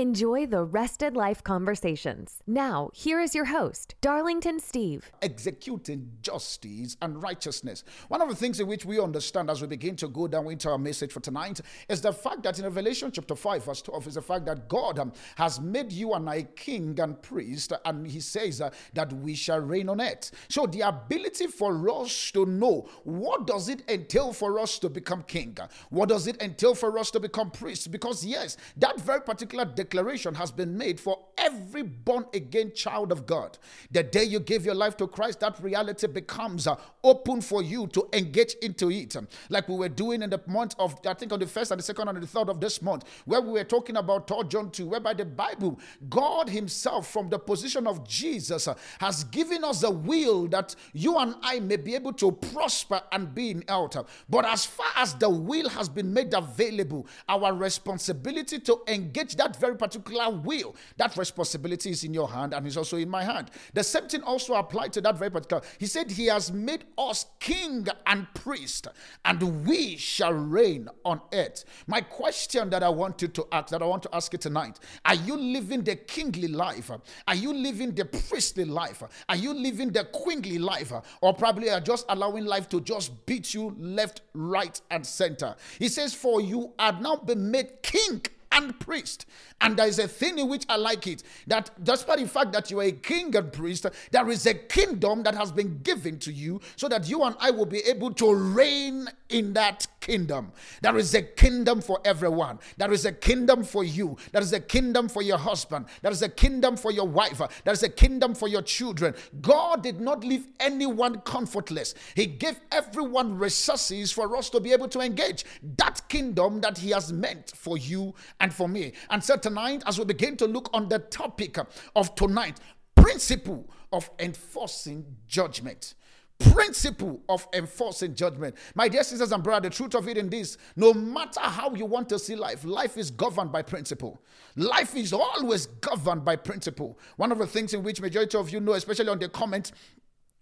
Enjoy the Rested Life Conversations. Now, here is your host, Darlington Steve. Executing justice and righteousness. One of the things in which we understand as we begin to go down into our message for tonight is the fact that in Revelation chapter 5, verse 12, is the fact that God um, has made you and I king and priest, and He says uh, that we shall reign on earth. So, the ability for us to know what does it entail for us to become king? What does it entail for us to become priest? Because, yes, that very particular declaration has been made for every born again child of God. The day you give your life to Christ, that reality becomes uh, open for you to engage into it. Like we were doing in the month of, I think on the first and the second and the third of this month, where we were talking about 3 John 2, whereby the Bible, God Himself, from the position of Jesus, uh, has given us a will that you and I may be able to prosper and be in health. But as far as the will has been made available, our responsibility to engage that very particular will, that responsibility is in your hand and is also in my hand. The same thing also applied to that very particular. He said, He has made us king and priest, and we shall reign on earth. My question that I want you to ask, that I want to ask you tonight, are you living the kingly life? Are you living the priestly life? Are you living the queenly life? Or probably are just allowing life to just beat you left, right, and center? He says, For you are now been made king and priest. And there is a thing in which I like it that despite the fact that you are a king and priest, there is a kingdom that has been given to you so that you and I will be able to reign in that kingdom. There is a kingdom for everyone. There is a kingdom for you. There is a kingdom for your husband. There is a kingdom for your wife. There is a kingdom for your children. God did not leave anyone comfortless. He gave everyone resources for us to be able to engage that kingdom that He has meant for you and for me. And so tonight, as we begin to look on the topic of tonight, principle of enforcing judgment principle of enforcing judgment. My dear sisters and brothers, the truth of it in this, no matter how you want to see life, life is governed by principle. Life is always governed by principle. One of the things in which majority of you know, especially on the comments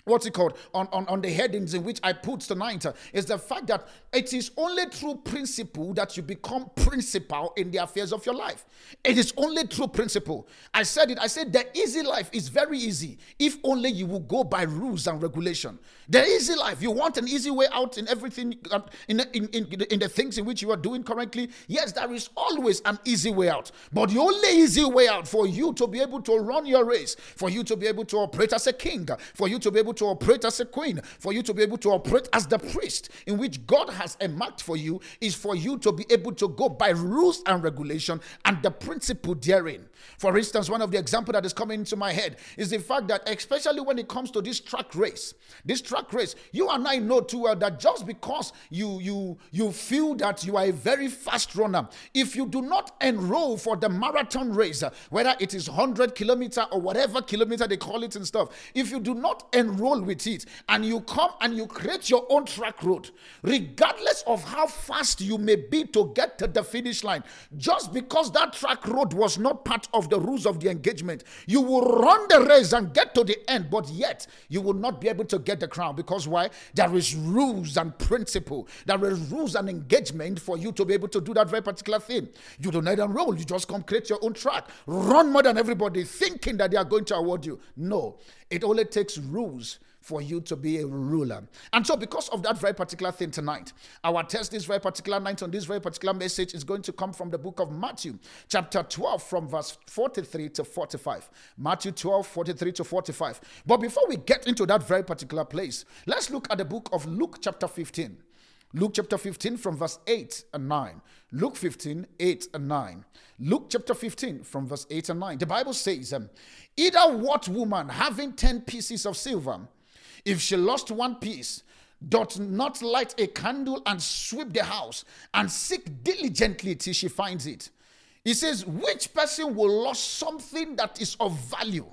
what's it called on, on, on the headings in which I put tonight uh, is the fact that it is only through principle that you become principal in the affairs of your life. It is only through principle. I said it. I said the easy life is very easy if only you will go by rules and regulation. The easy life, you want an easy way out in everything, uh, in, in, in, in the things in which you are doing correctly. Yes, there is always an easy way out. But the only easy way out for you to be able to run your race, for you to be able to operate as a king, for you to be able to operate as a queen, for you to be able to operate as the priest in which God has earmarked for you, is for you to be able to go by rules and regulation and the principle therein. For instance, one of the example that is coming into my head is the fact that, especially when it comes to this track race, this track race, you and I know too well that just because you you you feel that you are a very fast runner, if you do not enroll for the marathon race, whether it is 100 kilometer or whatever kilometer they call it and stuff, if you do not enroll with it and you come and you create your own track road, regardless of how fast you may be to get to the finish line, just because that track road was not part of the rules of the engagement, you will run the race and get to the end, but yet you will not be able to get the crown because why? There is rules and principle, there is rules and engagement for you to be able to do that very particular thing. You do not enroll, you just come create your own track, run more than everybody, thinking that they are going to award you. No, it only takes rules for you to be a ruler. And so, because of that very particular thing tonight, our test this very particular night on this very particular message is going to come from the book of Matthew, chapter 12, from verse 43 to 45. Matthew 12, 43 to 45. But before we get into that very particular place, let's look at the book of Luke, chapter 15. Luke chapter 15 from verse 8 and 9. Luke 15, 8 and 9. Luke chapter 15 from verse 8 and 9. The Bible says, um, Either what woman having 10 pieces of silver, if she lost one piece, doth not light a candle and sweep the house and seek diligently till she finds it. He says, Which person will lose something that is of value?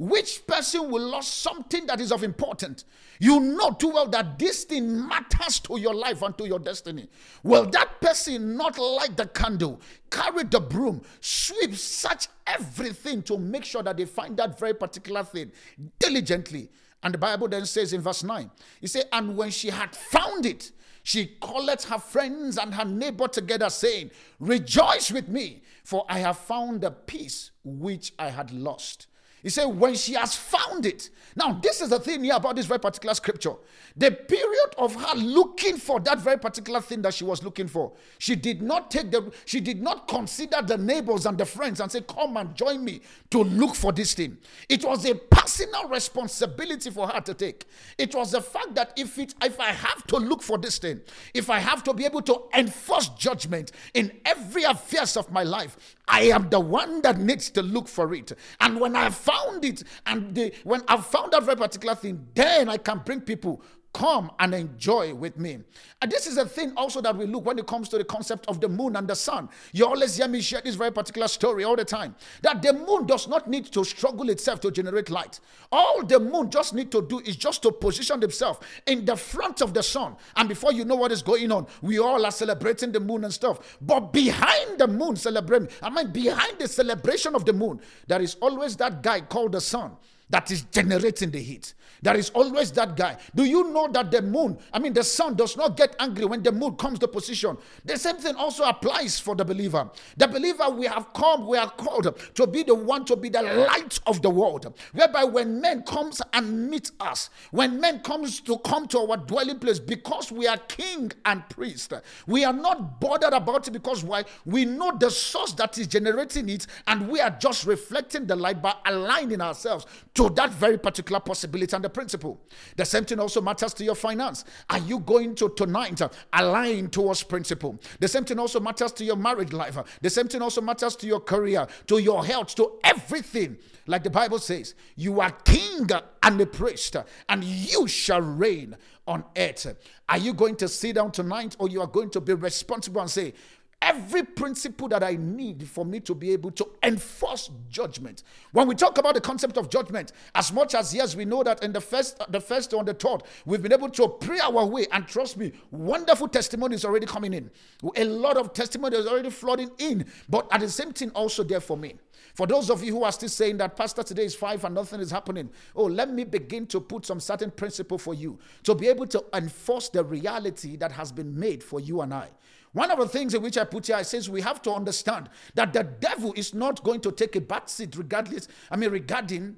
Which person will lose something that is of importance? You know too well that this thing matters to your life and to your destiny. Will that person not light the candle, carry the broom, sweep, search everything to make sure that they find that very particular thing diligently? And the Bible then says in verse 9, He said, And when she had found it, she called her friends and her neighbor together, saying, Rejoice with me, for I have found the piece which I had lost. He said, when she has found it. Now, this is the thing here about this very particular scripture. The period of her looking for that very particular thing that she was looking for, she did not take the, she did not consider the neighbors and the friends and say, Come and join me to look for this thing. It was a personal responsibility for her to take. It was the fact that if it if I have to look for this thing, if I have to be able to enforce judgment in every affairs of my life, I am the one that needs to look for it. And when I found it, and the, when I found that very particular thing, then I can bring people come and enjoy with me. And this is a thing also that we look when it comes to the concept of the moon and the sun. You always hear me share this very particular story all the time that the moon does not need to struggle itself to generate light. All the moon just need to do is just to position themselves in the front of the sun. And before you know what is going on, we all are celebrating the moon and stuff. But behind the moon celebrating, I mean behind the celebration of the moon, there is always that guy called the sun that is generating the heat. There is always that guy. Do you know that the moon, I mean, the sun does not get angry when the moon comes to position? The same thing also applies for the believer. The believer, we have come, we are called to be the one to be the light of the world. Whereby when men comes and meet us, when men comes to come to our dwelling place, because we are king and priest, we are not bothered about it because why? We know the source that is generating it, and we are just reflecting the light by aligning ourselves to that very particular possibility and the principle. The same thing also matters to your finance. Are you going to tonight align towards principle? The same thing also matters to your marriage life. The same thing also matters to your career, to your health, to everything. Like the Bible says, you are king and a priest, and you shall reign on earth. Are you going to sit down tonight or you are going to be responsible and say, every principle that I need for me to be able to enforce judgment. When we talk about the concept of judgment, as much as yes, we know that in the first, the first on the third, we've been able to pray our way, and trust me, wonderful testimonies already coming in. A lot of testimonies already flooding in, but at the same thing, also there for me. For those of you who are still saying that, Pastor, today is five and nothing is happening, oh, let me begin to put some certain principle for you to be able to enforce the reality that has been made for you and I. One of the things in which I put here, I says we have to understand that the devil is not going to take a back seat regardless, I mean, regarding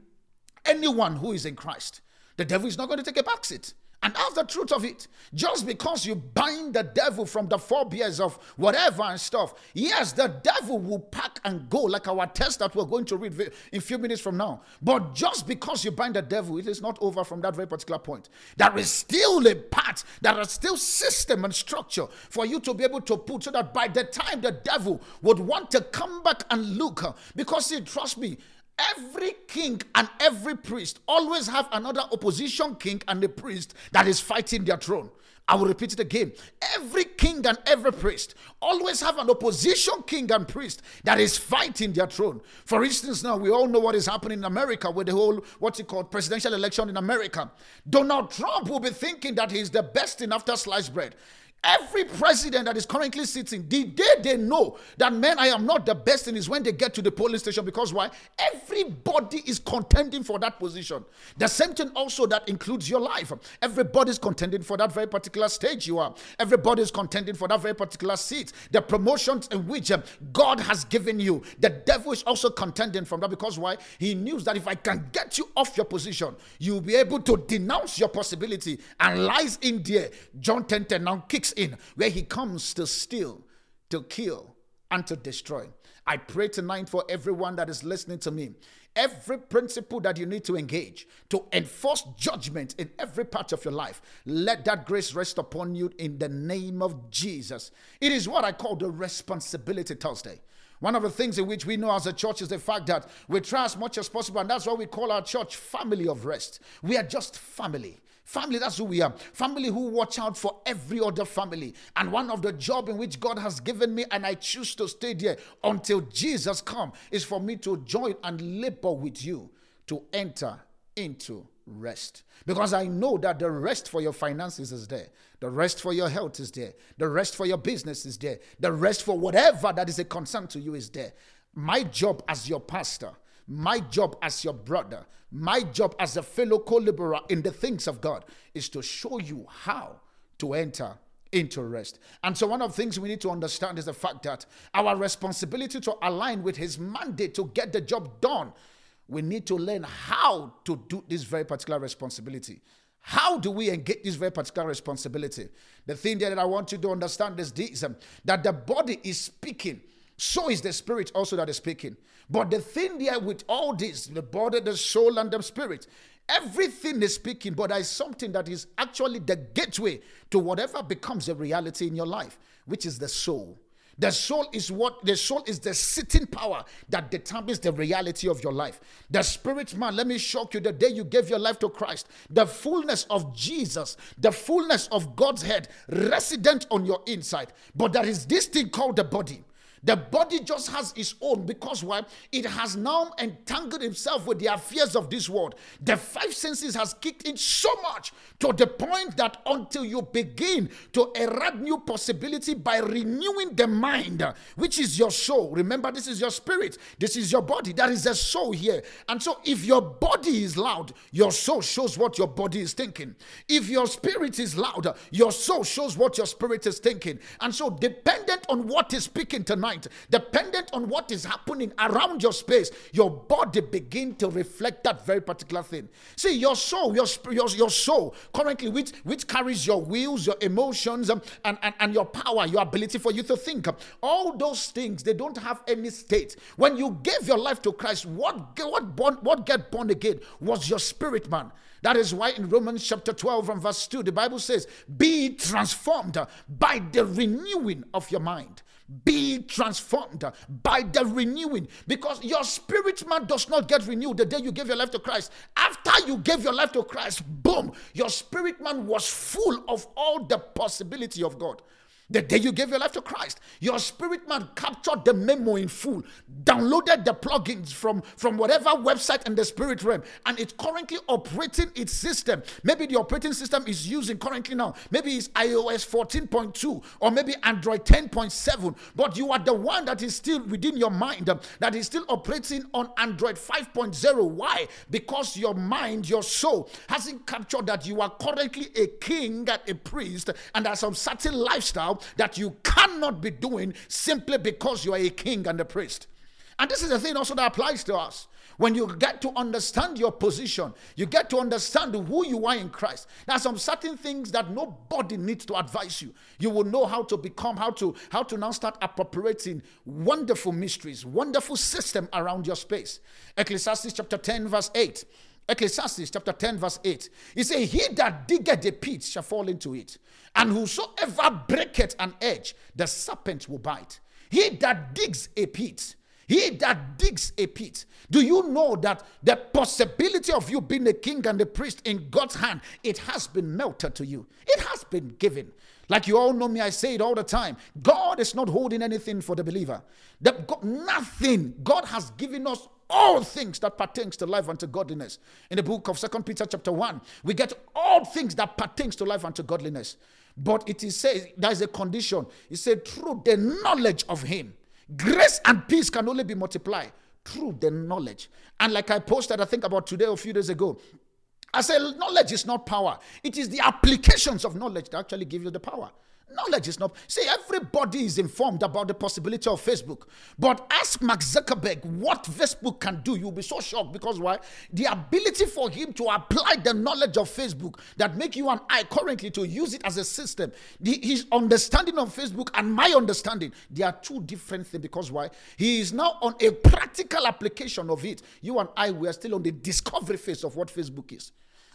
anyone who is in Christ. The devil is not going to take a back seat. And that's the truth of it. Just because you bind the devil from the phobias of whatever and stuff, yes, the devil will pack and go, like our test that we're going to read in a few minutes from now. But just because you bind the devil, it is not over from that very particular point. There is still a part, there is still system and structure for you to be able to put so that by the time the devil would want to come back and look, because see, trust me, every king and every priest always have another opposition king and a priest that is fighting their throne. I will repeat it again. Every king and every priest always have an opposition king and priest that is fighting their throne. For instance, now we all know what is happening in America with the whole what's it called presidential election in America. Donald Trump will be thinking that he's the best in after sliced bread. Every president that is currently sitting, the day they know that man, I am not the best in is when they get to the polling station. Because why? Everybody is contending for that position. The same thing also that includes your life. Everybody is contending for that very particular stage you are. Everybody is contending for that very particular seat. The promotions in which um, God has given you. The devil is also contending from that because why? He knew that if I can get you off your position, you'll be able to denounce your possibility and lies in there. John 10 10 now kicks in, where he comes to steal, to kill, and to destroy. I pray tonight for everyone that is listening to me. Every principle that you need to engage to enforce judgment in every part of your life, let that grace rest upon you in the name of Jesus. It is what I call the responsibility Thursday. One of the things in which we know as a church is the fact that we try as much as possible, and that's why we call our church family of rest. We are just family. Family, that's who we are. Family who watch out for every other family. And one of the job in which God has given me, and I choose to stay there until Jesus come, is for me to join and labor with you to enter into rest. Because I know that the rest for your finances is there. The rest for your health is there. The rest for your business is there. The rest for whatever that is a concern to you is there. My job as your pastor, my job as your brother, my job as a fellow co laborer in the things of God is to show you how to enter into rest. And so, one of the things we need to understand is the fact that our responsibility to align with His mandate to get the job done we need to learn how to do this very particular responsibility. How do we engage this very particular responsibility? The thing that I want you to understand is this um, that the body is speaking, so is the spirit also that is speaking. But the thing there with all this, the body, the soul, and the spirit, everything is speaking, but there is something that is actually the gateway to whatever becomes a reality in your life, which is the soul. The soul is what the soul is the sitting power that determines the reality of your life. The spirit man, let me shock you the day you gave your life to Christ, the fullness of Jesus, the fullness of Godhead resident on your inside. But there is this thing called the body. The body just has its own because why? It has now entangled itself with the affairs of this world. The five senses has kicked in so much to the point that until you begin to erupt new possibility by renewing the mind, which is your soul. Remember, this is your spirit, this is your body. That is a soul here. And so, if your body is loud, your soul shows what your body is thinking. If your spirit is loud, your soul shows what your spirit is thinking. And so, dependent on what is speaking tonight mind, dependent on what is happening around your space, your body begin to reflect that very particular thing. See, your soul, your your, your soul, currently which which carries your wills, your emotions, um, and, and, and your power, your ability for you to think. Um, all those things, they don't have any state. When you gave your life to Christ, what what born, what get born again was your spirit, man. That is why in Romans chapter 12 and verse 2, the Bible says, Be transformed by the renewing of your mind be transformed by the renewing because your spirit man does not get renewed the day you gave your life to Christ. After you gave your life to Christ, boom, your spirit man was full of all the possibility of God. The day you gave your life to Christ, your spirit man captured the memo in full, downloaded the plugins from, from whatever website in the spirit realm, and it's currently operating its system. Maybe the operating system is using currently now, maybe it's iOS 14.2 or maybe Android 10.7, but you are the one that is still within your mind um, that is still operating on Android 5.0. Why? Because your mind, your soul hasn't captured that you are currently a king and a priest, and there's some certain lifestyle that you cannot be doing simply because you are a king and a priest. And this is the thing also that applies to us. When you get to understand your position, you get to understand who you are in Christ. There are some certain things that nobody needs to advise you. You will know how to become, how to how to now start appropriating wonderful mysteries, wonderful system around your space. Ecclesiastes chapter 10, verse 8. Ecclesiastes chapter 10, verse 8. He says, He that diggeth a pit shall fall into it, and whosoever breaketh an edge, the serpent will bite. He that digs a pit, he that digs a pit. Do you know that the possibility of you being a king and a priest in God's hand, it has been melted to you. It has been given. Like you all know me, I say it all the time. God is not holding anything for the believer. That God, nothing. God has given us all things that pertains to life and to godliness. In the book of Second Peter chapter 1, we get all things that pertains to life and to godliness. But it is said there is a condition. It said through the knowledge of him. Grace and peace can only be multiplied through the knowledge. And like I posted, I think about today or a few days ago, I said knowledge is not power. It is the applications of knowledge that actually give you the power. Knowledge is not. See, everybody is informed about the possibility of Facebook. But ask Mark Zuckerberg what Facebook can do. You'll be so shocked because why? The ability for him to apply the knowledge of Facebook that make you and I currently to use it as a system. The, his understanding of Facebook and my understanding, they are two different things because why? He is now on a practical application of it. You and I, we are still on the discovery phase of what Facebook is.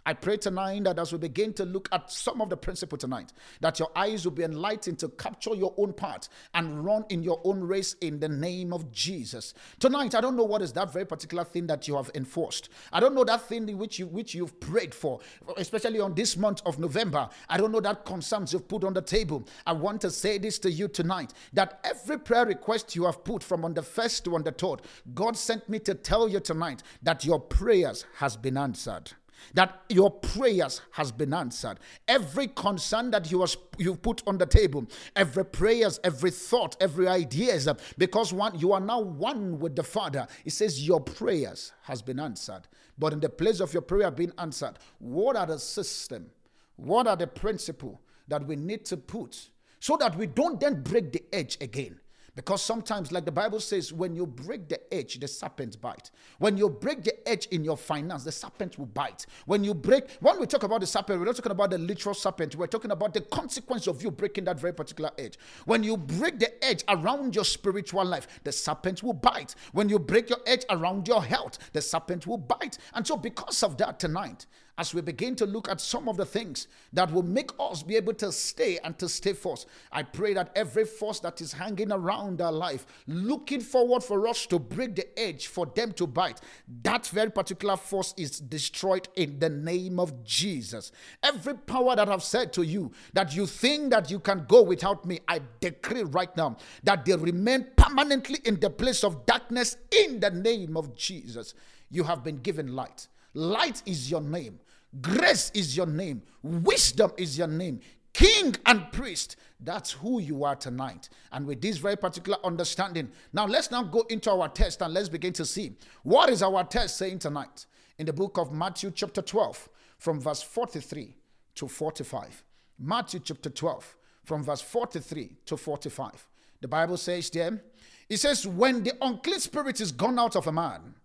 I pray tonight that as we begin to look at some of the principle tonight, that your eyes will be enlightened to capture your own part and run in your own race in the name of Jesus. Tonight, I don't know what is that very particular thing that you have enforced. I don't know that thing in which you which you've prayed for, especially on this month of November. I don't know that concerns you've put on the table. I want to say this to you tonight that every prayer request you have put from on the first to on the third, God sent me to tell you tonight that your prayers has been answered that your prayers has been answered. Every concern that you was you've put on the table every prayers every thought every ideas because one you are now one with the father. It says your prayers has been answered. But in the place of your prayer being answered what are the system? What are the principle that we need to put so that we don't then break the edge again because sometimes, like the Bible says, when you break the edge, the serpent bite. When you break the edge in your finance, the serpent will bite. When you break, when we talk about the serpent, we're not talking about the literal serpent. We're talking about the consequence of you breaking that very particular edge. When you break the edge around your spiritual life, the serpent will bite. When you break your edge around your health, the serpent will bite. And so, because of that, tonight, as we begin to look at some of the things that will make us be able to stay and to stay forth. I pray that every force that is hanging around our life, looking forward for us to break the edge, for them to bite, that very particular force is destroyed in the name of Jesus. Every power that I've said to you that you think that you can go without me, I decree right now that they remain permanently in the place of darkness in the name of Jesus. You have been given light. Light is your name. Grace is your name. Wisdom is your name. King and priest. That's who you are tonight. And with this very particular understanding, now let's now go into our test and let's begin to see what is our test saying tonight in the book of Matthew, chapter 12, from verse 43 to 45. Matthew chapter 12, from verse 43 to 45. The Bible says there, it says, When the unclean spirit is gone out of a man,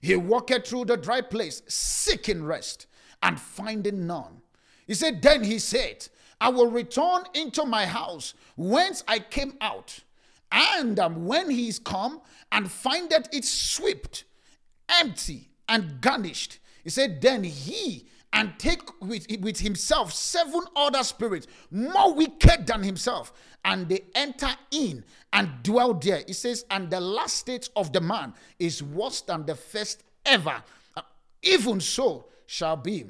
he walked through the dry place, seeking rest and finding none. He said, Then he said, I will return into my house whence I came out. And um, when he is come and findeth it swept, empty, and garnished, he said, Then he and take with, with himself seven other spirits more wicked than himself, and they enter in and dwell there. He says, And the last state of the man is worse than the first ever. Uh, even so, shall be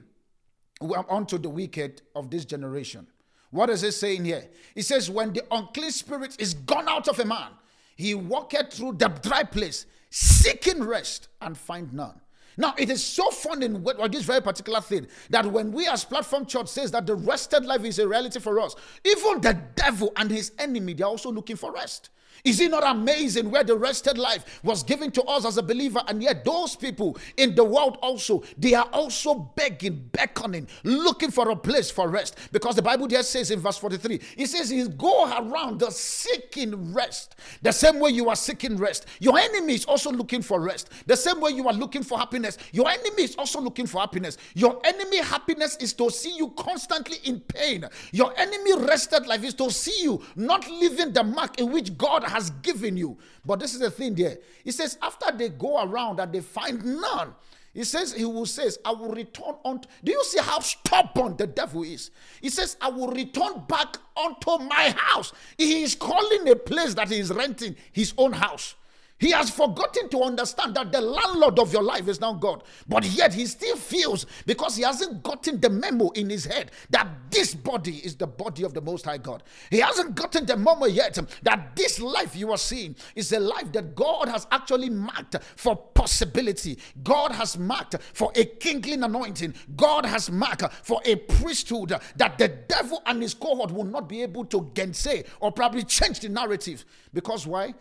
unto the wicked of this generation. What does it say in here? It says, When the unclean spirit is gone out of a man, he walketh through the dry place, seeking rest, and find none. Now, it is so fun in this very particular thing that when we as Platform Church says that the rested life is a reality for us, even the devil and his enemy, they're also looking for rest. Is it not amazing where the rested life was given to us as a believer, and yet those people in the world also they are also begging, beckoning, looking for a place for rest? Because the Bible there says in verse 43, it says, He go around the seeking rest. The same way you are seeking rest, your enemy is also looking for rest. The same way you are looking for happiness, your enemy is also looking for happiness. Your enemy happiness is to see you constantly in pain. Your enemy rested life is to see you not living the mark in which God has given you. But this is the thing there. He says, after they go around and they find none, he says, He will says, I will return on. Do you see how stubborn the devil is? He says, I will return back unto my house. He is calling a place that he is renting his own house. He has forgotten to understand that the landlord of your life is now God. But yet he still feels because he hasn't gotten the memo in his head that this body is the body of the Most High God. He hasn't gotten the memo yet that this life you are seeing is a life that God has actually marked for possibility. God has marked for a kingly anointing. God has marked for a priesthood that the devil and his cohort will not be able to gainsay or probably change the narrative. Because why?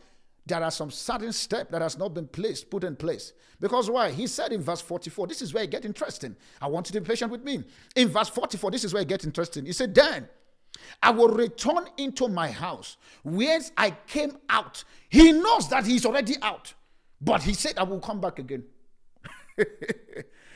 There are some certain steps that has not been placed, put in place. Because why? He said in verse 44, this is where it get interesting. I want you to be patient with me. In verse 44, this is where it get interesting. He said, then I will return into my house whence I came out. He knows that he's already out. But he said, I will come back again.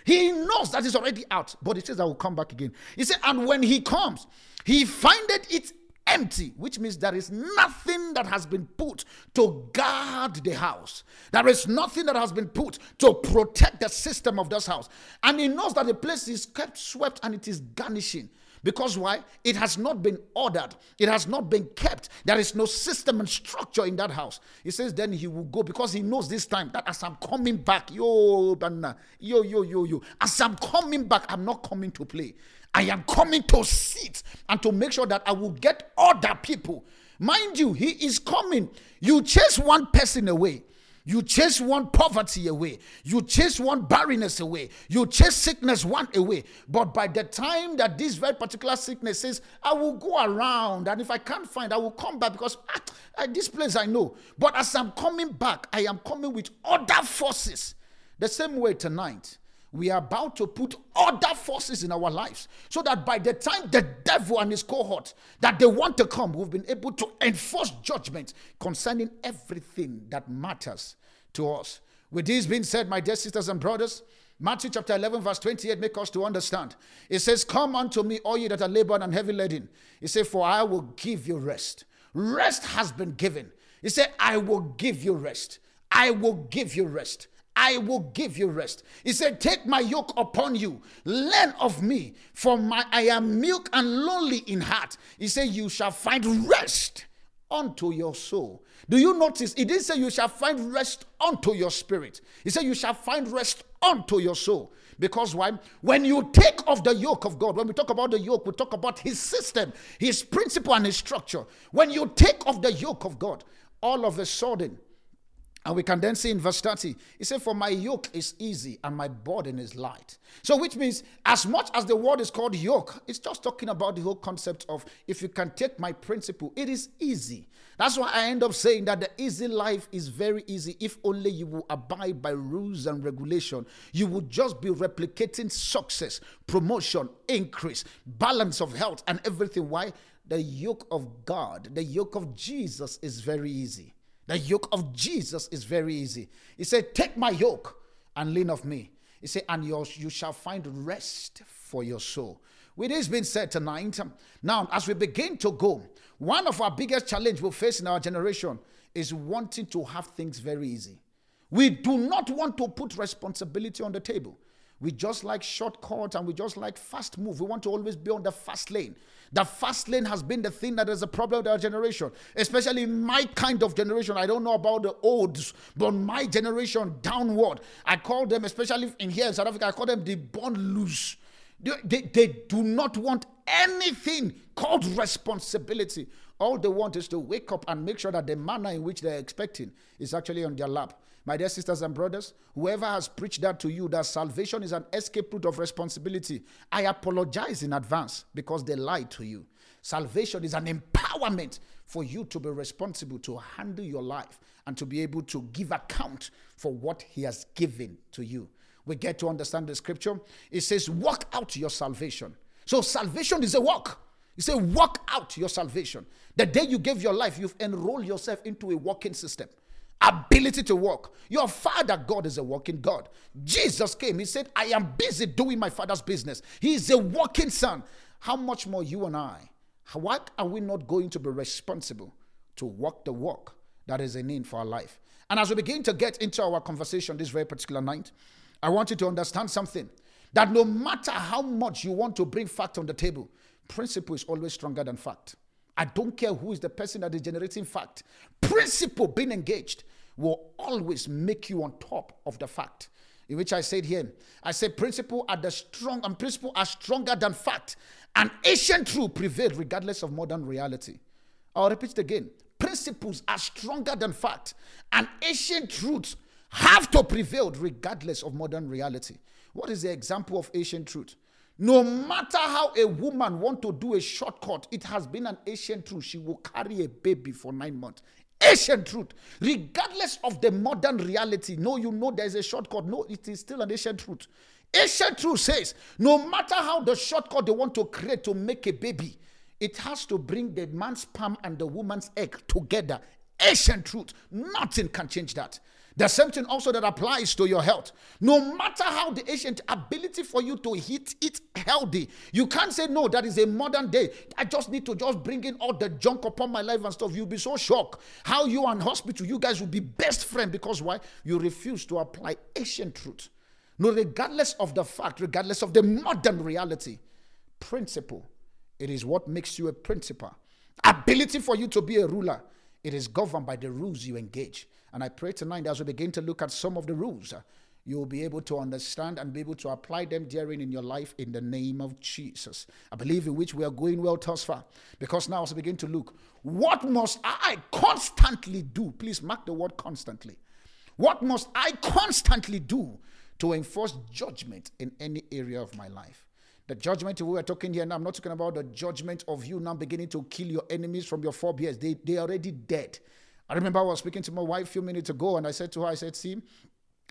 he knows that he's already out, but he says, I will come back again. He said, and when he comes, he findeth it empty, which means there is nothing that has been put to guard the house. There is nothing that has been put to protect the system of this house. And he knows that the place is kept swept and it is garnishing. Because why? It has not been ordered. It has not been kept. There is no system and structure in that house. He says then he will go because he knows this time that as I'm coming back, yo, banana, yo, yo, yo, yo, as I'm coming back, I'm not coming to play. I am coming to sit and to make sure that I will get other people. Mind you, he is coming. You chase one person away. You chase one poverty away. You chase one barrenness away. You chase sickness one away. But by the time that this very particular sickness says, I will go around, and if I can't find, I will come back because ah, this place I know. But as I'm coming back, I am coming with other forces. The same way tonight we are about to put other forces in our lives so that by the time the devil and his cohort that they want to come we've been able to enforce judgment concerning everything that matters to us with this being said my dear sisters and brothers Matthew chapter 11, verse 28 make us to understand. It says, Come unto me, all ye that are labored and heavy laden. He said, For I will give you rest. Rest has been given. He said, I will give you rest. I will give you rest. I will give you rest. He said, Take my yoke upon you, learn of me, for my I am milk and lonely in heart. He said, You shall find rest unto your soul. Do you notice? He didn't say you shall find rest unto your spirit. He said, You shall find rest unto your soul. Because why? When you take off the yoke of God, when we talk about the yoke, we talk about his system, his principle, and his structure. When you take off the yoke of God, all of a sudden, and we can then see in verse 30, he said, For my yoke is easy and my burden is light. So, which means, as much as the word is called yoke, it's just talking about the whole concept of if you can take my principle, it is easy. That's why I end up saying that the easy life is very easy if only you will abide by rules and regulation. You will just be replicating success, promotion, increase, balance of health, and everything. Why? The yoke of God, the yoke of Jesus is very easy. The yoke of Jesus is very easy. He said, Take my yoke and lean of me. He said, And you shall find rest for your soul. With this being said tonight, now as we begin to go, one of our biggest challenge we'll face in our generation is wanting to have things very easy. We do not want to put responsibility on the table. We just like shortcuts and we just like fast move. We want to always be on the fast lane. The fast lane has been the thing that is a problem with our generation, especially my kind of generation. I don't know about the olds, but my generation downward. I call them, especially in here in South Africa, I call them the born loose. They, they, they do not want anything called responsibility. All they want is to wake up and make sure that the manner in which they're expecting is actually on their lap. My dear sisters and brothers, whoever has preached that to you, that salvation is an escape route of responsibility, I apologize in advance because they lied to you. Salvation is an empowerment for you to be responsible to handle your life and to be able to give account for what He has given to you. We get to understand the scripture. It says, Walk out your salvation. So, salvation is a walk. You say, Walk out your salvation. The day you gave your life, you've enrolled yourself into a walking system ability to walk. Your father, God, is a walking God. Jesus came, He said, I am busy doing my father's business. He is a walking son. How much more you and I? Why are we not going to be responsible to walk the walk that is a need for our life? And as we begin to get into our conversation this very particular night, I want you to understand something that no matter how much you want to bring fact on the table, principle is always stronger than fact. I don't care who is the person that is generating fact. Principle being engaged will always make you on top of the fact. In which I said here, I said principle are the strong and principle are stronger than fact. And ancient truth prevailed regardless of modern reality. I'll repeat it again. Principles are stronger than fact, and ancient truths have to prevail regardless of modern reality. What is the example of ancient truth? No matter how a woman want to do a shortcut, it has been an ancient truth. She will carry a baby for nine months. Ancient truth, regardless of the modern reality. No, you know there's a shortcut. No, it is still an ancient truth. Ancient truth says no matter how the shortcut they want to create to make a baby, it has to bring the man's sperm and the woman's egg together. Ancient truth. Nothing can change that. The same thing also that applies to your health. No matter how the ancient ability for you to eat it healthy, you can't say, No, that is a modern day. I just need to just bring in all the junk upon my life and stuff. You'll be so shocked how you and hospital, you guys will be best friend because why? You refuse to apply ancient truth. No, regardless of the fact, regardless of the modern reality, principle, it is what makes you a principal. Ability for you to be a ruler, it is governed by the rules you engage. And I pray tonight as we begin to look at some of the rules, you will be able to understand and be able to apply them therein in your life in the name of Jesus. I believe in which we are going well thus far. Because now as we begin to look, what must I constantly do? Please mark the word constantly. What must I constantly do to enforce judgment in any area of my life? The judgment we are talking here now, I'm not talking about the judgment of you now beginning to kill your enemies from your forebears. They, they are already dead. I remember I was speaking to my wife a few minutes ago, and I said to her, I said, see,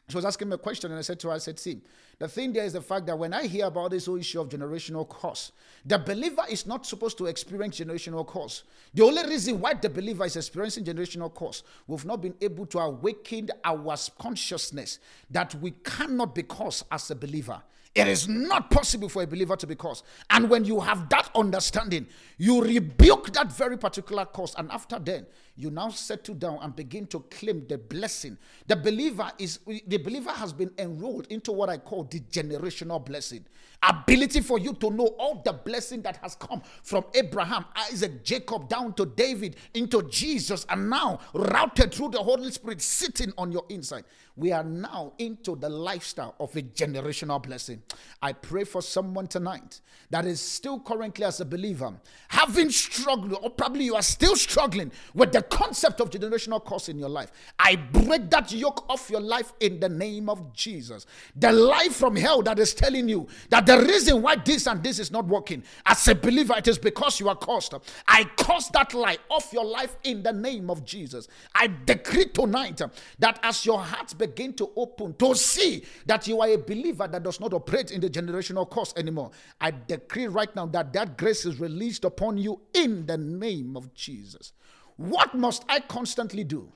she was asking me a question, and I said to her, I said, see, the thing there is the fact that when I hear about this whole issue of generational curse, the believer is not supposed to experience generational curse. The only reason why the believer is experiencing generational curse, we've not been able to awaken our consciousness that we cannot be cursed as a believer. It is not possible for a believer to be cursed. And when you have that understanding, you rebuke that very particular curse. And after then, you now settle down and begin to claim the blessing. The believer is the believer has been enrolled into what I call the generational blessing. Ability for you to know all the blessing that has come from Abraham, Isaac, Jacob, down to David, into Jesus, and now routed through the Holy Spirit sitting on your inside. We are now into the lifestyle of a generational blessing. I pray for someone tonight that is still currently as a believer, having struggled, or probably you are still struggling with the concept of generational curse in your life. I break that yoke off your life in the name of Jesus. The life from hell that is telling you that the reason why this and this is not working, as a believer, it is because you are cursed. I curse that lie off your life in the name of Jesus. I decree tonight that as your hearts begin to open to see that you are a believer that does not operate in the generational curse anymore, I decree right now that that grace is released upon you in the name of Jesus. What must I constantly do?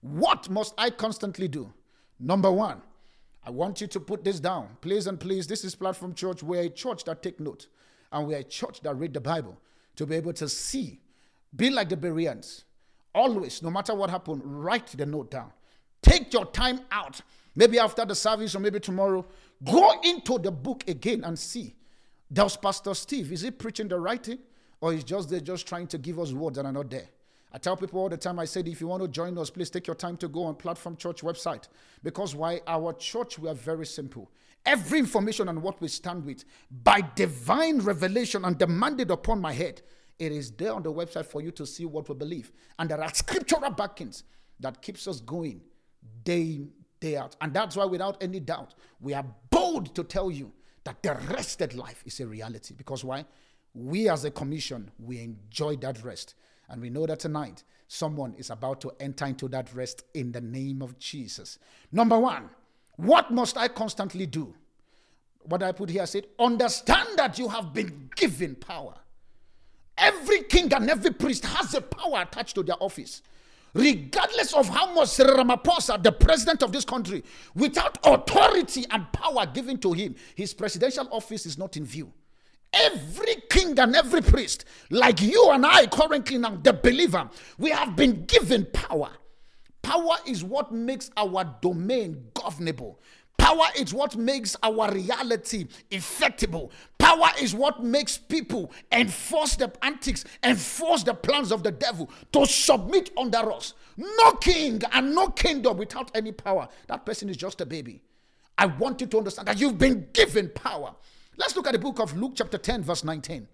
What must I constantly do? Number one, I want you to put this down. Please and please, this is Platform Church. We're a church that take note, and we're a church that read the Bible to be able to see. Be like the Bereans. Always, no matter what happened, write the note down. Take your time out. Maybe after the service or maybe tomorrow, go into the book again and see. Does Pastor Steve, is he preaching the right thing? Or is just there just trying to give us words that are not there? I tell people all the time, I said, if you want to join us, please take your time to go on Platform Church website. Because why? Our church, we are very simple. Every information on what we stand with, by divine revelation and demanded upon my head, it is there on the website for you to see what we believe. And there are scriptural backings that keeps us going day in, day out. And that's why, without any doubt, we are bold to tell you that the rested life is a reality. Because why? We as a commission, we enjoy that rest. And we know that tonight someone is about to enter into that rest in the name of Jesus. Number one, what must I constantly do? What I put here I said, understand that you have been given power. Every king and every priest has a power attached to their office. Regardless of how much Ramaphosa, the president of this country, without authority and power given to him, his presidential office is not in view. Every king and every priest, like you and I currently now, the believer, we have been given power. Power is what makes our domain governable. Power is what makes our reality effectable. Power is what makes people enforce the antics, enforce the plans of the devil to submit under us. No king and no kingdom without any power. That person is just a baby. I want you to understand that you've been given power. Let's look at the book of Luke, chapter 10, verse 19.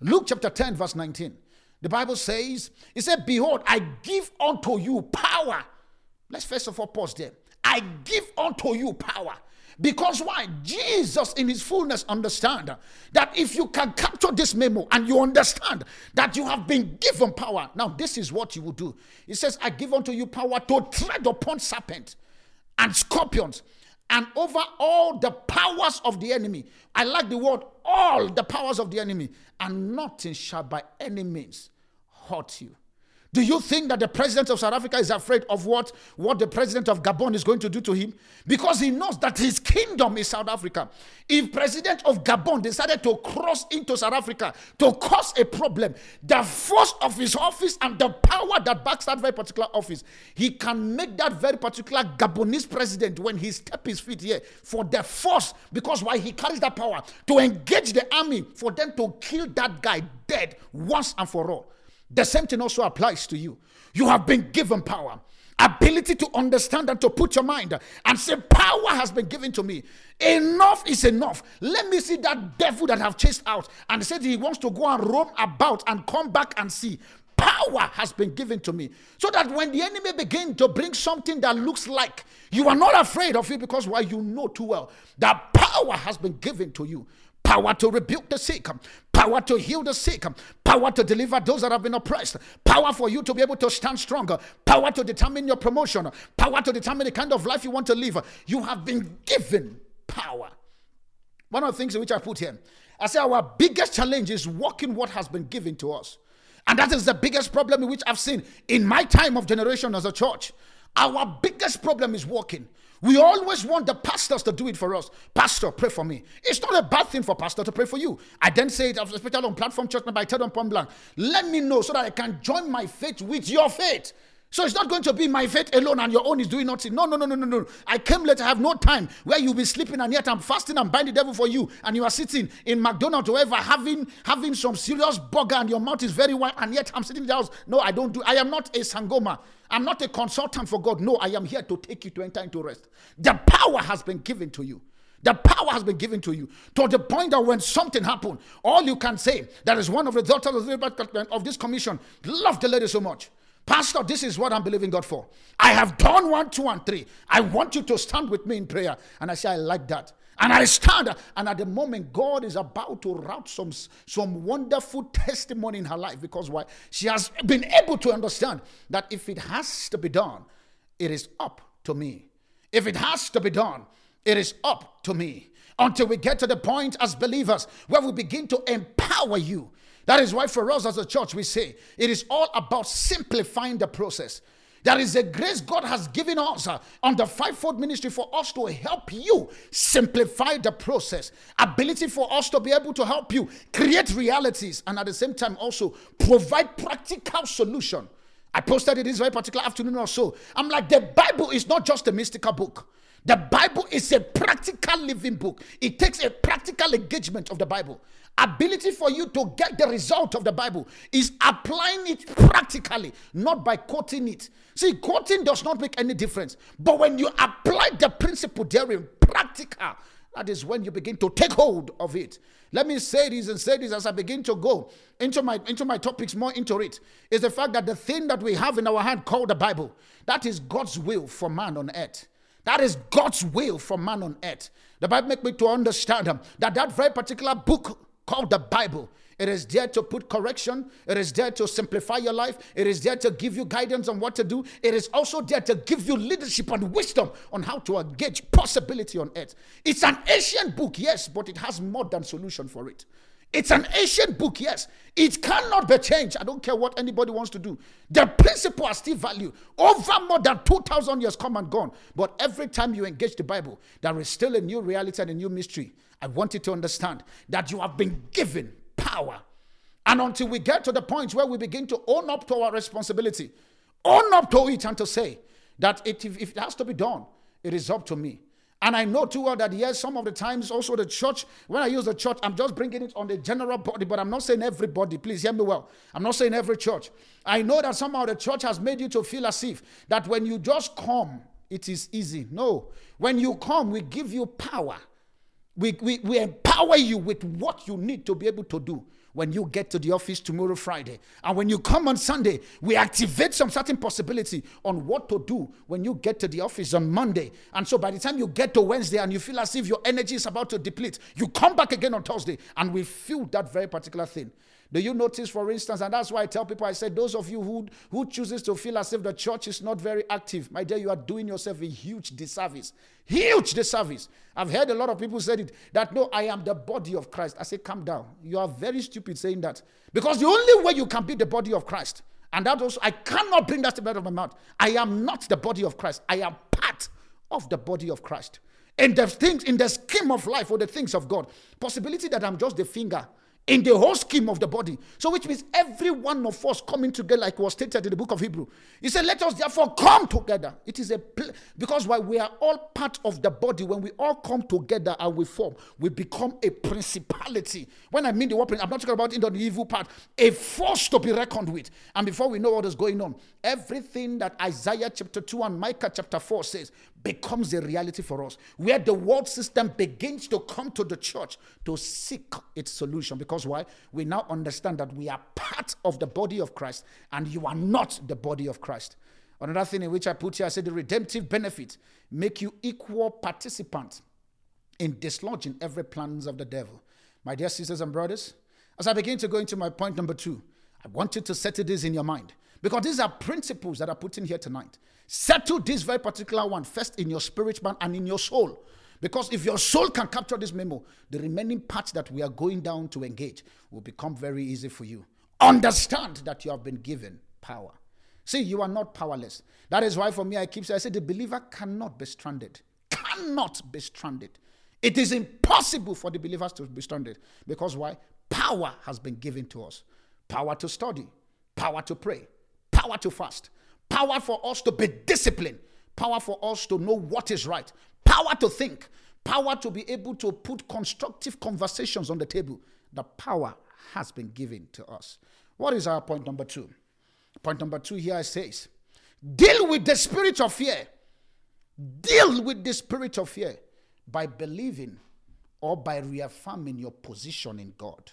Luke, chapter 10, verse 19. The Bible says, It said, Behold, I give unto you power. Let's first of all pause there. I give unto you power. Because why? Jesus, in his fullness, understand that if you can capture this memo and you understand that you have been given power, now this is what you will do. He says, I give unto you power to tread upon serpents and scorpions and over all the powers of the enemy. I like the word all the powers of the enemy, and nothing shall by any means hurt you. Do you think that the president of South Africa is afraid of what, what the president of Gabon is going to do to him? Because he knows that his kingdom is South Africa. If president of Gabon decided to cross into South Africa to cause a problem, the force of his office and the power that backs that very particular office, he can make that very particular Gabonese president when he step his feet here for the force, because why he carries that power to engage the army for them to kill that guy dead once and for all. The same thing also applies to you. You have been given power, ability to understand and to put your mind and say, Power has been given to me. Enough is enough. Let me see that devil that I have chased out and said he wants to go and roam about and come back and see. Power has been given to me. So that when the enemy begin to bring something that looks like you are not afraid of it because why you know too well that power has been given to you power to rebuke the sick, power to heal the sick, power to deliver those that have been oppressed, power for you to be able to stand stronger, power to determine your promotion, power to determine the kind of life you want to live. You have been given power. One of the things which I put here, I say our biggest challenge is walking what has been given to us. And that is the biggest problem which I've seen in my time of generation as a church. Our biggest problem is walking. We always want the pastors to do it for us. Pastor, pray for me. It's not a bad thing for pastor to pray for you. I then say it, especially on platform church, but I tell them point blank. Let me know so that I can join my faith with your faith. So it's not going to be my faith alone and your own is doing nothing. No, no, no, no, no, no. I came late. I have no time where you'll be sleeping and yet I'm fasting and binding the devil for you. And you are sitting in McDonald's or wherever having having some serious burger and your mouth is very wide and yet I'm sitting in the house. No, I don't do. I am not a sangoma. I'm not a consultant for God. No, I am here to take you to enter into rest. The power has been given to you. The power has been given to you to the point that when something happened, all you can say, that is one of the daughters of this commission, love the lady so much. Pastor, this is what I'm believing God for. I have done one, two, and three. I want you to stand with me in prayer. And I say, I like that. And I stand, and at the moment, God is about to route some, some wonderful testimony in her life because why? She has been able to understand that if it has to be done, it is up to me. If it has to be done, it is up to me. Until we get to the point as believers where we begin to empower you that is why for us as a church, we say it is all about simplifying the process. There is a grace God has given us uh, on the fivefold ministry for us to help you simplify the process, ability for us to be able to help you create realities, and at the same time also provide practical solution. I posted it this very particular afternoon or so. I'm like, the Bible is not just a mystical book. The Bible is a practical living book. It takes a practical engagement of the Bible ability for you to get the result of the Bible is applying it practically, not by quoting it. See, quoting does not make any difference. But when you apply the principle therein practical, that is when you begin to take hold of it. Let me say this and say this as I begin to go into my into my topics more into it. Is the fact that the thing that we have in our hand called the Bible, that is God's will for man on earth. That is God's will for man on earth. The Bible make me to understand um, that that very particular book called the Bible. It is there to put correction. It is there to simplify your life. It is there to give you guidance on what to do. It is also there to give you leadership and wisdom on how to engage possibility on earth. It's an ancient book, yes, but it has more than solution for it. It's an ancient book, yes. It cannot be changed. I don't care what anybody wants to do. The principle are still value. Over more than 2,000 years come and gone. But every time you engage the Bible, there is still a new reality and a new mystery. I want you to understand that you have been given power. And until we get to the point where we begin to own up to our responsibility, own up to it and to say that it, if, if it has to be done, it is up to me. And I know too well that yes, some of the times also the church, when I use the church, I'm just bringing it on the general body, but I'm not saying everybody. Please hear me well. I'm not saying every church. I know that somehow the church has made you to feel as if that when you just come, it is easy. No. When you come, we give you power. We, we, we empower you with what you need to be able to do when you get to the office tomorrow, Friday. And when you come on Sunday, we activate some certain possibility on what to do when you get to the office on Monday. And so by the time you get to Wednesday and you feel as if your energy is about to deplete, you come back again on Thursday and we feel that very particular thing. Do you notice, for instance, and that's why I tell people, I said, those of you who, who chooses to feel as if the church is not very active, my dear, you are doing yourself a huge disservice. Huge disservice. I've heard a lot of people said it, that no, I am the body of Christ. I say, calm down. You are very stupid saying that. Because the only way you can be the body of Christ And that also, I cannot bring that statement out of my mouth. I am not the body of Christ. I am part of the body of Christ. In the things, in the scheme of life or the things of God, possibility that I'm just the finger in the whole scheme of the body. So, which means every one of us coming together, like was stated in the book of Hebrew. He said, Let us therefore come together. It is a pl- because why we are all part of the body, when we all come together and we form, we become a principality. When I mean the word, I'm not talking about in the evil part, a force to be reckoned with. And before we know what is going on, everything that Isaiah chapter 2 and Micah chapter 4 says becomes a reality for us, where the world system begins to come to the church to seek its solution. Because why? We now understand that we are part of the body of Christ and you are not the body of Christ. Another thing in which I put here, I said the redemptive benefit make you equal participant in dislodging every plans of the devil. My dear sisters and brothers, as I begin to go into my point number two, I want you to settle this in your mind because these are principles that are put in here tonight. Settle this very particular one first in your spirit man and in your soul. Because if your soul can capture this memo, the remaining parts that we are going down to engage will become very easy for you. Understand that you have been given power. See, you are not powerless. That is why for me, I keep saying, I say the believer cannot be stranded. Cannot be stranded. It is impossible for the believers to be stranded. Because why? Power has been given to us. Power to study, power to pray, power to fast, power for us to be disciplined, power for us to know what is right, power to think, power to be able to put constructive conversations on the table. The power has been given to us. What is our point number two? Point number two here says, deal with the spirit of fear. Deal with the spirit of fear by believing or by reaffirming your position in God.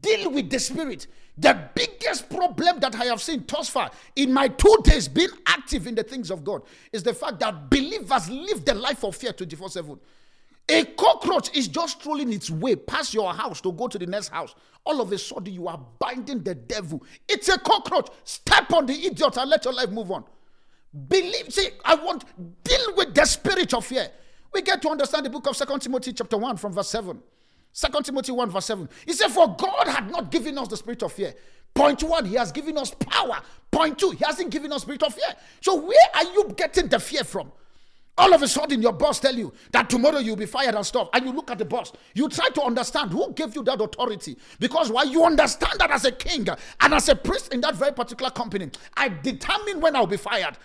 Deal with the spirit. The biggest problem that I have seen thus far in my two days being active in the things of God is the fact that believers live the life of fear 24 7. A cockroach is just strolling its way past your house to go to the next house. All of a sudden, you are binding the devil. It's a cockroach. Step on the idiot and let your life move on. Believe, see, I want deal with the spirit of fear. We get to understand the book of Second Timothy, chapter 1, from verse 7. Second Timothy 1, verse 7. He said, For God had not given us the spirit of fear. Point one, He has given us power. Point two, He hasn't given us spirit of fear. So where are you getting the fear from? All of a sudden, your boss tell you that tomorrow you'll be fired and stuff, and you look at the boss. You try to understand who gave you that authority, because why you understand that as a king and as a priest in that very particular company, I determine when I'll be fired.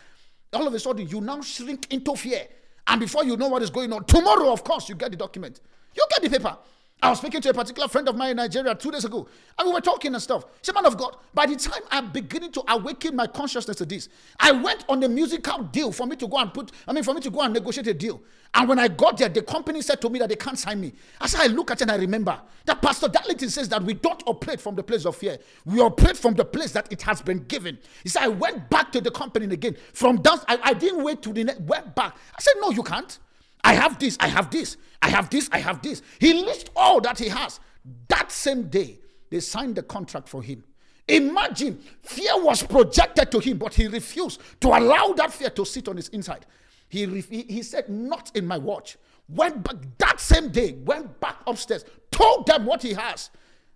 All of a sudden, you now shrink into fear, and before you know what is going on, tomorrow, of course, you get the document, you get the paper. I was speaking to a particular friend of mine in Nigeria two days ago, and we were talking and stuff. Said, Man of God, by the time I'm beginning to awaken my consciousness to this, I went on a musical deal for me to go and put, I mean, for me to go and negotiate a deal. And when I got there, the company said to me that they can't sign me. As I look at it and I remember that Pastor Darlington says that we don't operate from the place of fear, we operate from the place that it has been given. He said, I went back to the company again. From that, I, I didn't wait to the next, went back. I said, No, you can't. I have this, I have this, I have this, I have this. He lists all that he has. That same day, they signed the contract for him. Imagine fear was projected to him, but he refused to allow that fear to sit on his inside. He, he said, Not in my watch. Went back that same day, went back upstairs, told them what he has.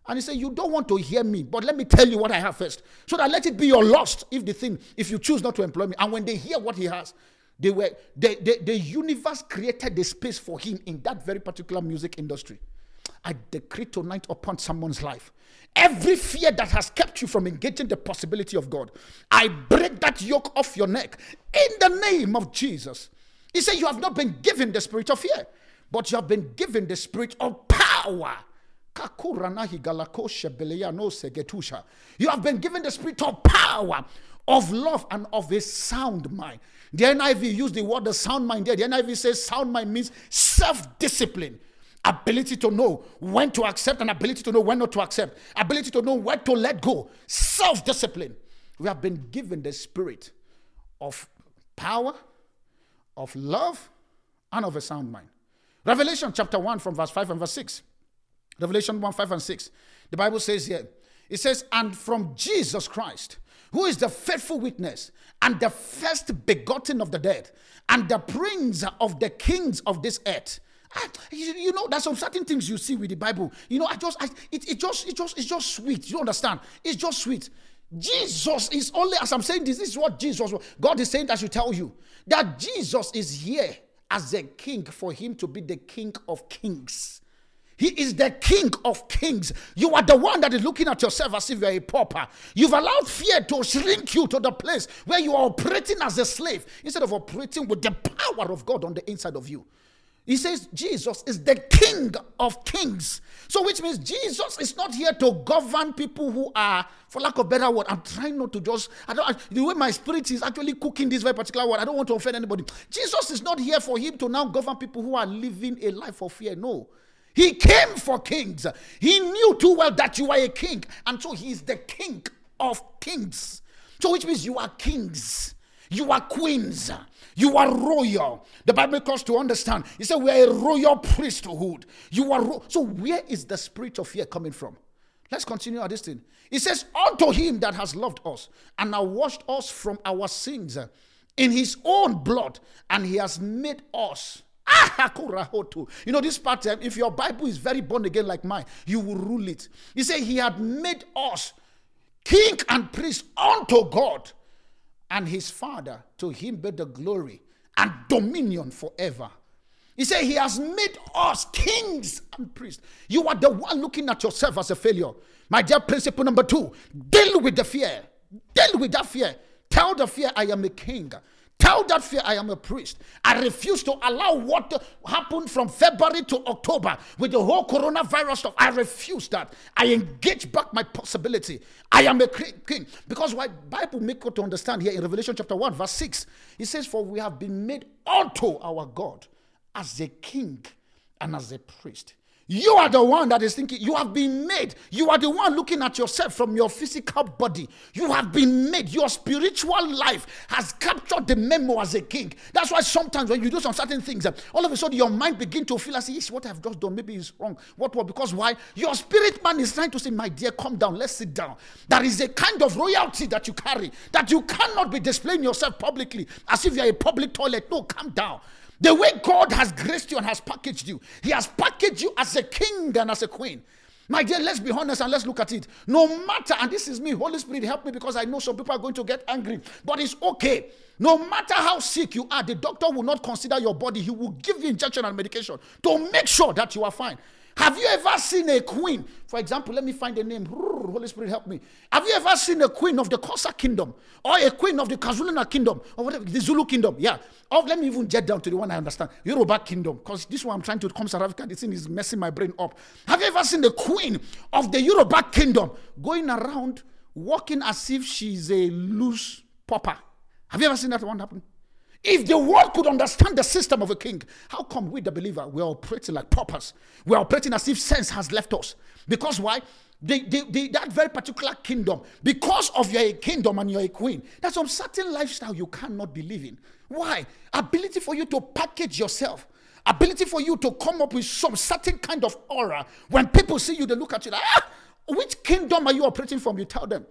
And he said, You don't want to hear me, but let me tell you what I have first. So that let it be your loss if the thing, if you choose not to employ me. And when they hear what he has, they were the, the, the universe created the space for him in that very particular music industry. I decree tonight upon someone's life. Every fear that has kept you from engaging the possibility of God, I break that yoke off your neck in the name of Jesus. He said, You have not been given the spirit of fear, but you have been given the spirit of power. You have been given the spirit of power, of love, and of a sound mind. The NIV used the word the sound mind there. The NIV says sound mind means self discipline, ability to know when to accept and ability to know when not to accept, ability to know when to let go, self discipline. We have been given the spirit of power, of love, and of a sound mind. Revelation chapter 1 from verse 5 and verse 6. Revelation 1 5 and 6. The Bible says here, it says, And from Jesus Christ, who is the faithful witness and the first begotten of the dead and the prince of the kings of this earth. Ah, I, you know, there's some certain things you see with the Bible. You know, I just, I, it, it just, it just, it's just sweet. You understand? It's just sweet. Jesus is only, as I'm saying this, this is what Jesus, God is saying that should tell you that Jesus is here as a king for him to be the king of kings. He is the king of kings. You are the one that is looking at yourself as if you're a pauper. You've allowed fear to shrink you to the place where you are operating as a slave instead of operating with the power of God on the inside of you. He says Jesus is the king of kings. So, which means Jesus is not here to govern people who are, for lack of better word, I'm trying not to just, I don't, the way my spirit is actually cooking this very particular word, I don't want to offend anybody. Jesus is not here for him to now govern people who are living a life of fear. No. He came for kings. He knew too well that you are a king. And so he is the king of kings. So, which means you are kings. You are queens. You are royal. The Bible calls to understand. He said, We are a royal priesthood. You are ro- so where is the spirit of fear coming from? Let's continue on this thing. He says, Unto him that has loved us and now washed us from our sins in his own blood, and he has made us. You know, this part, eh, if your Bible is very born again like mine, you will rule it. He said, He had made us king and priest unto God and his Father. To him be the glory and dominion forever. He said, He has made us kings and priests. You are the one looking at yourself as a failure. My dear principle number two deal with the fear. Deal with that fear. Tell the fear, I am a king. Tell that fear I am a priest. I refuse to allow what happened from February to October with the whole coronavirus stuff. I refuse that. I engage back my possibility. I am a king. Because why Bible make you to understand here in Revelation chapter 1, verse 6. It says, For we have been made unto our God as a king and as a priest. You are the one that is thinking, you have been made. You are the one looking at yourself from your physical body. You have been made. Your spiritual life has captured the memo as a king. That's why sometimes when you do some certain things, uh, all of a sudden your mind begin to feel as if what I've just done maybe is wrong. What? What? Because why? Your spirit man is trying to say, my dear, come down. Let's sit down. There is a kind of royalty that you carry that you cannot be displaying yourself publicly as if you're a public toilet. No, come down. The way God has graced you and has packaged you, He has packaged you as a king and as a queen. My dear, let's be honest and let's look at it. No matter, and this is me, Holy Spirit, help me because I know some people are going to get angry, but it's okay. No matter how sick you are, the doctor will not consider your body. He will give you injection and medication to make sure that you are fine. Have you ever seen a queen? For example, let me find a name. Holy Spirit, help me. Have you ever seen a queen of the Xhosa kingdom or a queen of the KwaZulu kingdom or whatever, the Zulu kingdom? Yeah. Or let me even jet down to the one I understand, Yoruba kingdom, because this one I'm trying to come South Africa. This thing is messing my brain up. Have you ever seen the queen of the Yoruba kingdom going around walking as if she's a loose pauper? Have you ever seen that one happen? If the world could understand the system of a king, how come we, the believer, we're operating like paupers? We're operating as if sense has left us. Because why? The, the, the, that very particular kingdom, because of your kingdom and you're a queen, there's some certain lifestyle you cannot be living. Why? Ability for you to package yourself, ability for you to come up with some certain kind of aura. When people see you, they look at you like, ah, which kingdom are you operating from? You tell them,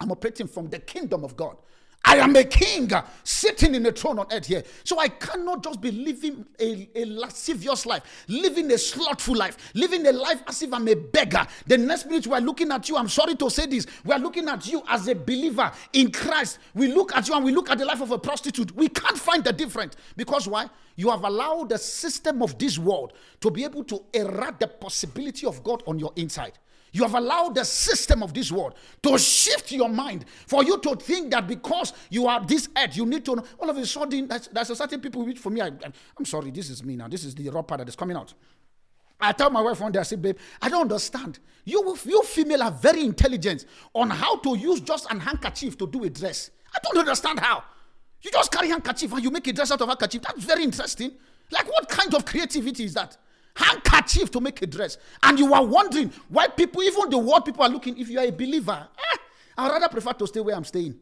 I'm operating from the kingdom of God. I am a king uh, sitting in a throne on earth here. So I cannot just be living a, a lascivious life, living a slothful life, living a life as if I'm a beggar. The next minute we're looking at you, I'm sorry to say this, we're looking at you as a believer in Christ. We look at you and we look at the life of a prostitute. We can't find the difference. Because why? You have allowed the system of this world to be able to erode the possibility of God on your inside. You have allowed the system of this world to shift your mind for you to think that because you are this earth, you need to. know. All of a sudden, there's, a certain people which, for me, I, am sorry, this is me now. This is the raw part that is coming out. I tell my wife one day, I say, babe, I don't understand. You, you female are very intelligent on how to use just an handkerchief to do a dress. I don't understand how. You just carry handkerchief and you make a dress out of handkerchief. That's very interesting. Like, what kind of creativity is that? Handkerchief to make a dress. And you are wondering why people, even the world people are looking, if you are a believer, eh, I'd rather prefer to stay where I'm staying.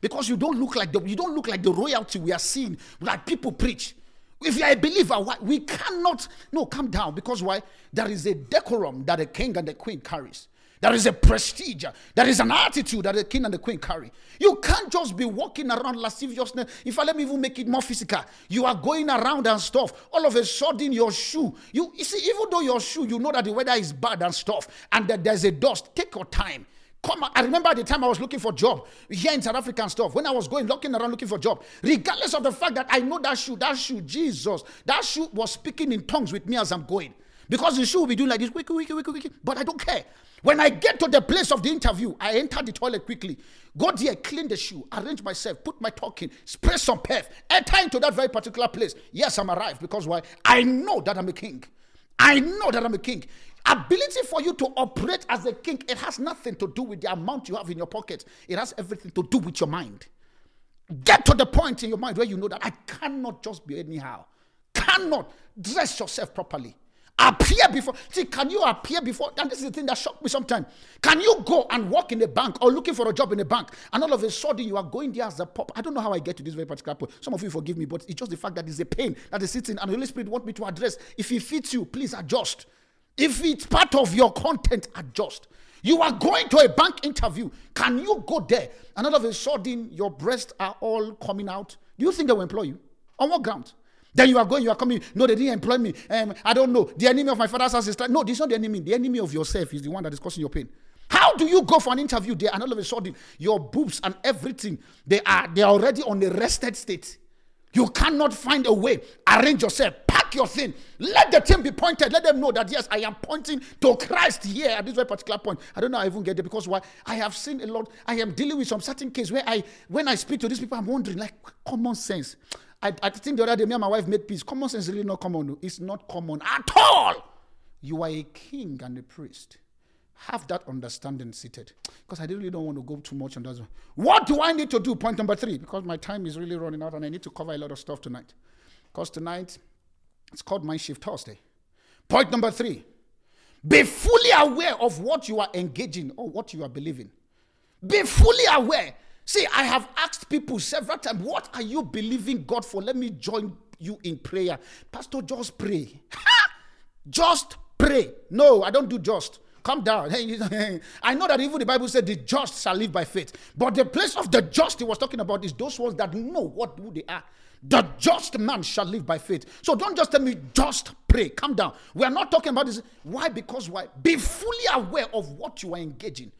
Because you don't look like the you don't look like the royalty we are seeing, like people preach. If you are a believer, why, we cannot no calm down because why? There is a decorum that the king and the queen carries. There is a prestige. There is an attitude that the king and the queen carry. You can't just be walking around lasciviousness. If I let me even make it more physical, you are going around and stuff. All of a sudden, your shoe, you, you see, even though your shoe, you know that the weather is bad and stuff, and that there's a dust, take your time come. I remember at the time I was looking for job here in South Africa and stuff. When I was going, looking around looking for job, regardless of the fact that I know that shoe, that shoe, Jesus, that shoe was speaking in tongues with me as I'm going. Because the shoe will be doing like this, wiki, wiki, wiki, wiki. But I don't care. When I get to the place of the interview, I enter the toilet quickly, go there, clean the shoe, arrange myself, put my talk in, spray some perf, enter into that very particular place. Yes, I'm arrived because why? I know that I'm a king. I know that I'm a king. Ability for you to operate as a king, it has nothing to do with the amount you have in your pocket. It has everything to do with your mind. Get to the point in your mind where you know that I cannot just be anyhow. Cannot dress yourself properly. Appear before. See, can you appear before? And this is the thing that shocked me sometimes. Can you go and work in a bank or looking for a job in a bank, and all of a sudden you are going there as a pop? I don't know how I get to this very particular point. Some of you forgive me, but it's just the fact that it's a pain that is sitting, and the Holy Spirit want me to address. If it fits you, please adjust. If it's part of your content, adjust. You are going to a bank interview. Can you go there and all of a sudden your breasts are all coming out? Do you think they will employ you? On what ground? Then you are going, you are coming. No, they didn't employ me. Um, I don't know. The enemy of my father's house is. No, this is not the enemy. The enemy of yourself is the one that is causing your pain. How do you go for an interview there and all of a sudden your boobs and everything they are they are already on a rested state? You cannot find a way. Arrange yourself. Pack your thing. Let the thing be pointed. Let them know that yes, I am pointing to Christ here at this very particular point. I don't know. I even get there because why? I have seen a lot. I am dealing with some certain case where I, when I speak to these people, I'm wondering like common sense. I, I think the other day, me and my wife made peace. Common sense is really not common. It's not common at all. You are a king and a priest. Have that understanding seated. Because I really don't want to go too much on that. What do I need to do? Point number three, because my time is really running out and I need to cover a lot of stuff tonight. Because tonight, it's called Mind Shift Thursday. Point number three, be fully aware of what you are engaging or what you are believing. Be fully aware See, I have asked people several times, what are you believing God for? Let me join you in prayer. Pastor, just pray. just pray. No, I don't do just. Calm down. I know that even the Bible said the just shall live by faith. But the place of the just he was talking about is those ones that know what who they are. The just man shall live by faith. So don't just tell me just pray. Calm down. We are not talking about this. Why? Because why? Be fully aware of what you are engaging.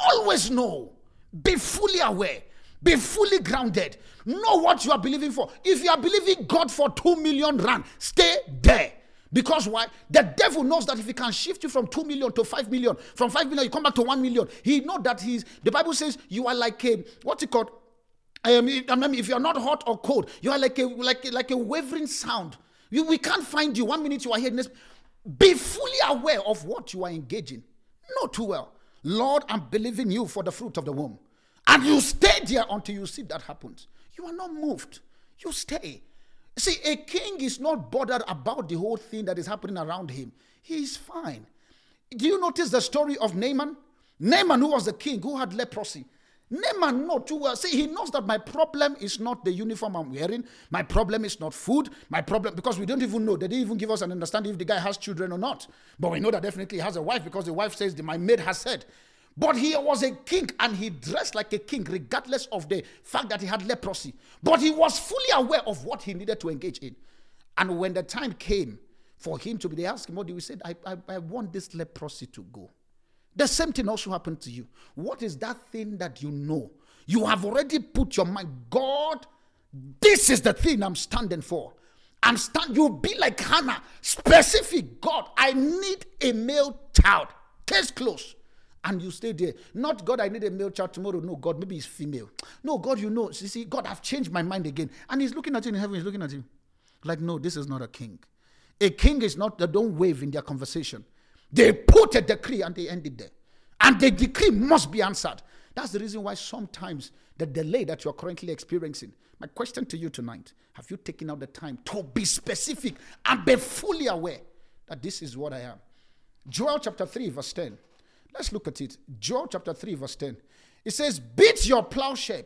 Always know be fully aware. Be fully grounded. Know what you are believing for. If you are believing God for 2 million rand, stay there. Because why? The devil knows that if he can shift you from 2 million to 5 million, from 5 million, you come back to 1 million. He know that he's, the Bible says you are like a, what's it called? Um, I mean, if you're not hot or cold, you are like a, like, like a wavering sound. You, we can't find you. One minute you are here, next. Be fully aware of what you are engaging. Not too well. Lord, I'm believing you for the fruit of the womb. And you stay there until you see that happens. You are not moved. You stay. See, a king is not bothered about the whole thing that is happening around him. He is fine. Do you notice the story of Naaman? Naaman, who was the king, who had leprosy. Naaman know too well. See, he knows that my problem is not the uniform I'm wearing. My problem is not food. My problem, because we don't even know. They didn't even give us an understanding if the guy has children or not. But we know that definitely he has a wife because the wife says, my maid has said. But he was a king and he dressed like a king, regardless of the fact that he had leprosy. But he was fully aware of what he needed to engage in. And when the time came for him to be, they asked him, What do you say? I, I, I want this leprosy to go. The same thing also happened to you. What is that thing that you know? You have already put your mind, God, this is the thing I'm standing for. I'm stand. You'll be like Hannah, specific. God, I need a male child. Case close and you stay there. Not God, I need a male child tomorrow. No, God, maybe he's female. No, God, you know, you see, God, I've changed my mind again. And he's looking at you in heaven, he's looking at you. Like, no, this is not a king. A king is not, they don't wave in their conversation. They put a decree and they end it there. And the decree must be answered. That's the reason why sometimes the delay that you're currently experiencing. My question to you tonight have you taken out the time to be specific and be fully aware that this is what I am? Joel chapter 3, verse 10. Let's look at it. Joel chapter 3, verse 10. It says, Beat your plowshare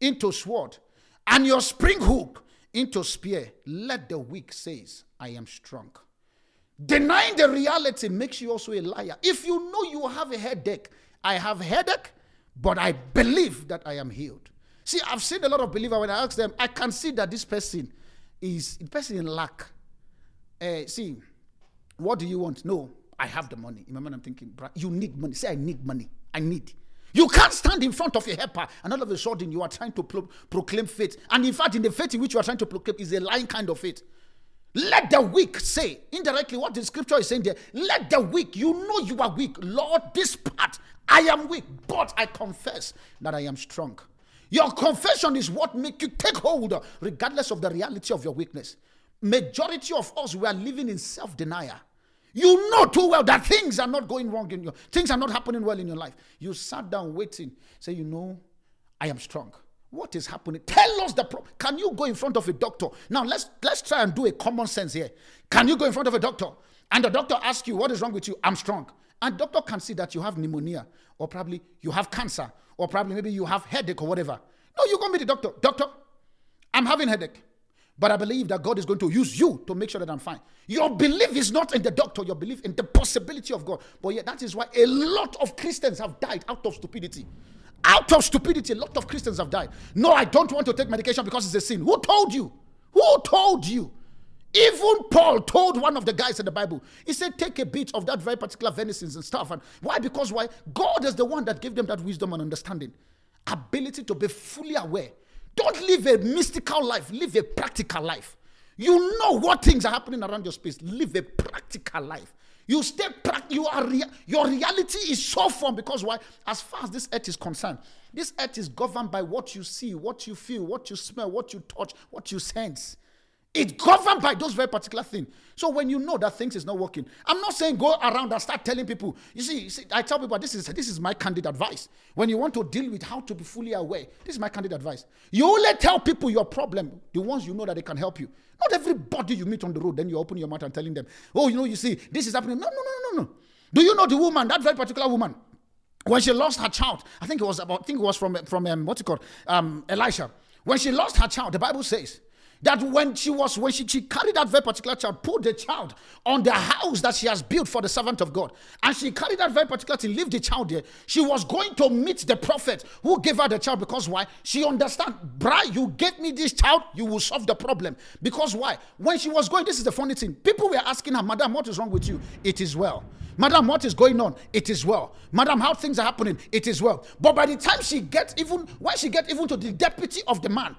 into sword and your spring hook into spear. Let the weak says, I am strong. Denying the reality makes you also a liar. If you know you have a headache, I have headache, but I believe that I am healed. See, I've seen a lot of believers when I ask them, I can see that this person is the person in lack. Uh, see, what do you want? No, I have the money. In my mind, I'm thinking, you need money. Say, I need money. I need. You can't stand in front of a helper and all of a sudden you are trying to pro- proclaim faith. And in fact, in the faith in which you are trying to proclaim is a lying kind of faith. Let the weak say, indirectly, what the scripture is saying there, let the weak, you know you are weak. Lord, this part, I am weak, but I confess that I am strong. Your confession is what make you take hold, regardless of the reality of your weakness. Majority of us, we are living in self-denial. You know too well that things are not going wrong in your things are not happening well in your life. You sat down waiting, say, you know, I am strong. What is happening? Tell us the problem. Can you go in front of a doctor? Now let's let's try and do a common sense here. Can you go in front of a doctor and the doctor asks you what is wrong with you? I'm strong. And doctor can see that you have pneumonia or probably you have cancer or probably maybe you have headache or whatever. No, you go meet the doctor. Doctor, I'm having headache. But I believe that God is going to use you to make sure that I'm fine. Your belief is not in the doctor, your belief in the possibility of God. But yet, that is why a lot of Christians have died out of stupidity. Out of stupidity, a lot of Christians have died. No, I don't want to take medication because it's a sin. Who told you? Who told you? Even Paul told one of the guys in the Bible, he said, Take a bit of that very particular venison and stuff. And why? Because why? God is the one that gave them that wisdom and understanding, ability to be fully aware don't live a mystical life, live a practical life. You know what things are happening around your space. Live a practical life. You stay pra- you are rea- your reality is so firm because why? As far as this earth is concerned, this earth is governed by what you see, what you feel, what you smell, what you touch, what you sense. It's governed by those very particular things. So when you know that things is not working, I'm not saying go around and start telling people. You see, you see, I tell people this is this is my candid advice. When you want to deal with how to be fully aware, this is my candid advice. You only tell people your problem, the ones you know that they can help you. Not everybody you meet on the road, then you open your mouth and telling them, oh, you know, you see, this is happening. No, no, no, no, no. Do you know the woman, that very particular woman? When she lost her child, I think it was about, I think it was from from um, what's it called, um, Elisha. When she lost her child, the Bible says that when she was when she, she carried that very particular child put the child on the house that she has built for the servant of god and she carried that very particular thing leave the child there she was going to meet the prophet who gave her the child because why she understand bra you get me this child you will solve the problem because why when she was going this is the funny thing people were asking her madam what is wrong with you it is well Madam, what is going on? It is well. Madam, how things are happening? It is well. But by the time she gets even, when she gets even to the deputy of the man,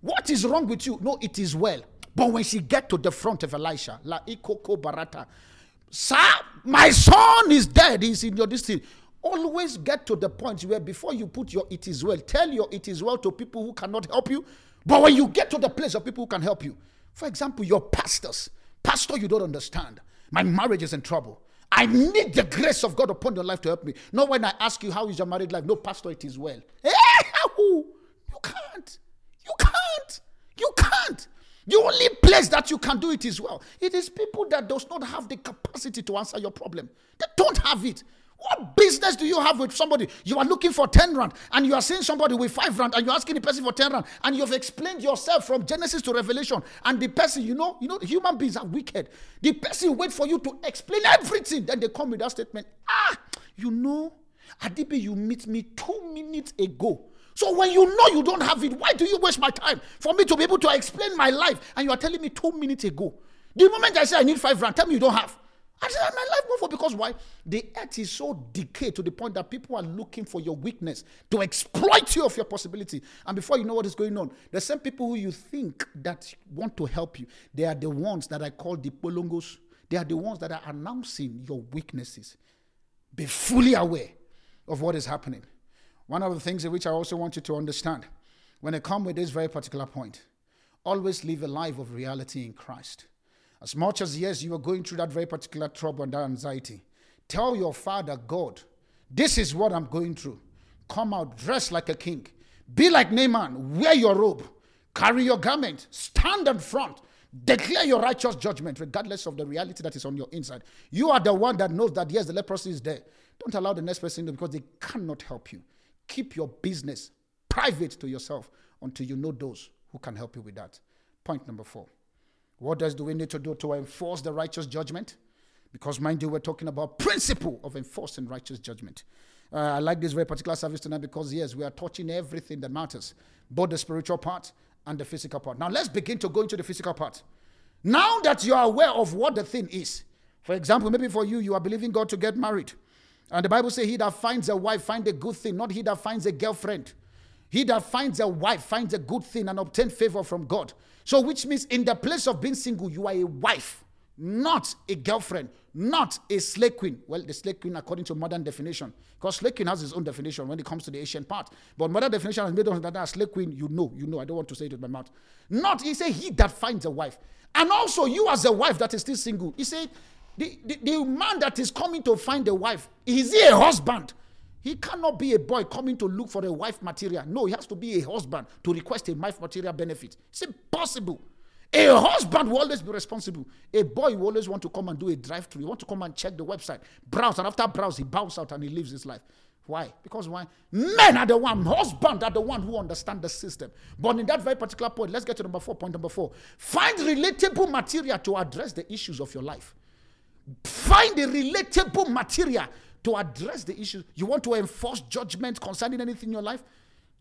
what is wrong with you? No, it is well. But when she get to the front of Elisha, La Ikoko Barata, Sir, my son is dead. He's in your district. Always get to the point where before you put your it is well, tell your it is well to people who cannot help you. But when you get to the place of people who can help you, for example, your pastors, pastor, you don't understand. My marriage is in trouble. I need the grace of God upon your life to help me. Not when I ask you how is your married life. No, pastor, it is well. You can't. The only place that you can do it is well. It is people that does not have the capacity to answer your problem. They don't have it. What business do you have with somebody? You are looking for 10 rand and you are seeing somebody with 5 rand and you're asking the person for 10 rand and you've explained yourself from Genesis to Revelation and the person, you know, you know, human beings are wicked. The person wait for you to explain everything. Then they come with that statement. Ah, you know, Adibi, you meet me two minutes ago so when you know you don't have it, why do you waste my time for me to be able to explain my life? And you are telling me two minutes ago. The moment I say I need five rand, tell me you don't have. I said my life move for because why? The earth is so decayed to the point that people are looking for your weakness to exploit you of your possibility. And before you know what is going on, the same people who you think that want to help you, they are the ones that I call the polongos. They are the ones that are announcing your weaknesses. Be fully aware of what is happening. One of the things in which I also want you to understand when it comes with this very particular point, always live a life of reality in Christ. As much as, yes, you are going through that very particular trouble and that anxiety, tell your father, God, this is what I'm going through. Come out, dress like a king. Be like Naaman, wear your robe, carry your garment, stand in front, declare your righteous judgment, regardless of the reality that is on your inside. You are the one that knows that, yes, the leprosy is there. Don't allow the next person to because they cannot help you keep your business private to yourself until you know those who can help you with that. Point number four. What does do we need to do to enforce the righteous judgment? Because mind you, we're talking about principle of enforcing righteous judgment. Uh, I like this very particular service tonight because yes, we are touching everything that matters, both the spiritual part and the physical part. Now let's begin to go into the physical part. Now that you are aware of what the thing is, for example, maybe for you, you are believing God to get married And the Bible says, He that finds a wife find a good thing, not he that finds a girlfriend. He that finds a wife finds a good thing and obtain favor from God. So, which means in the place of being single, you are a wife, not a girlfriend, not a slave queen. Well, the slave queen, according to modern definition, because slave queen has its own definition when it comes to the Asian part. But modern definition has made us that slave queen, you know, you know. I don't want to say it with my mouth. Not, he said, he that finds a wife. And also, you as a wife that is still single, he said, the, the, man that is coming to find a wife, is he a husband? He cannot be a boy coming to look for a wife material. No, he has to be a husband to request a wife material benefit. It's impossible. A husband will always be responsible. A boy will always want to come and do a drive through. He want to come and check the website, browse, and after browse, he bows out and he lives his life. Why? Because why? Men are the one, husband are the one who understand the system. But in that very particular point, let's get to number four. Point number four: find relatable material to address the issues of your life. Find a relatable material to address the issues. You want to enforce judgment concerning anything in your life?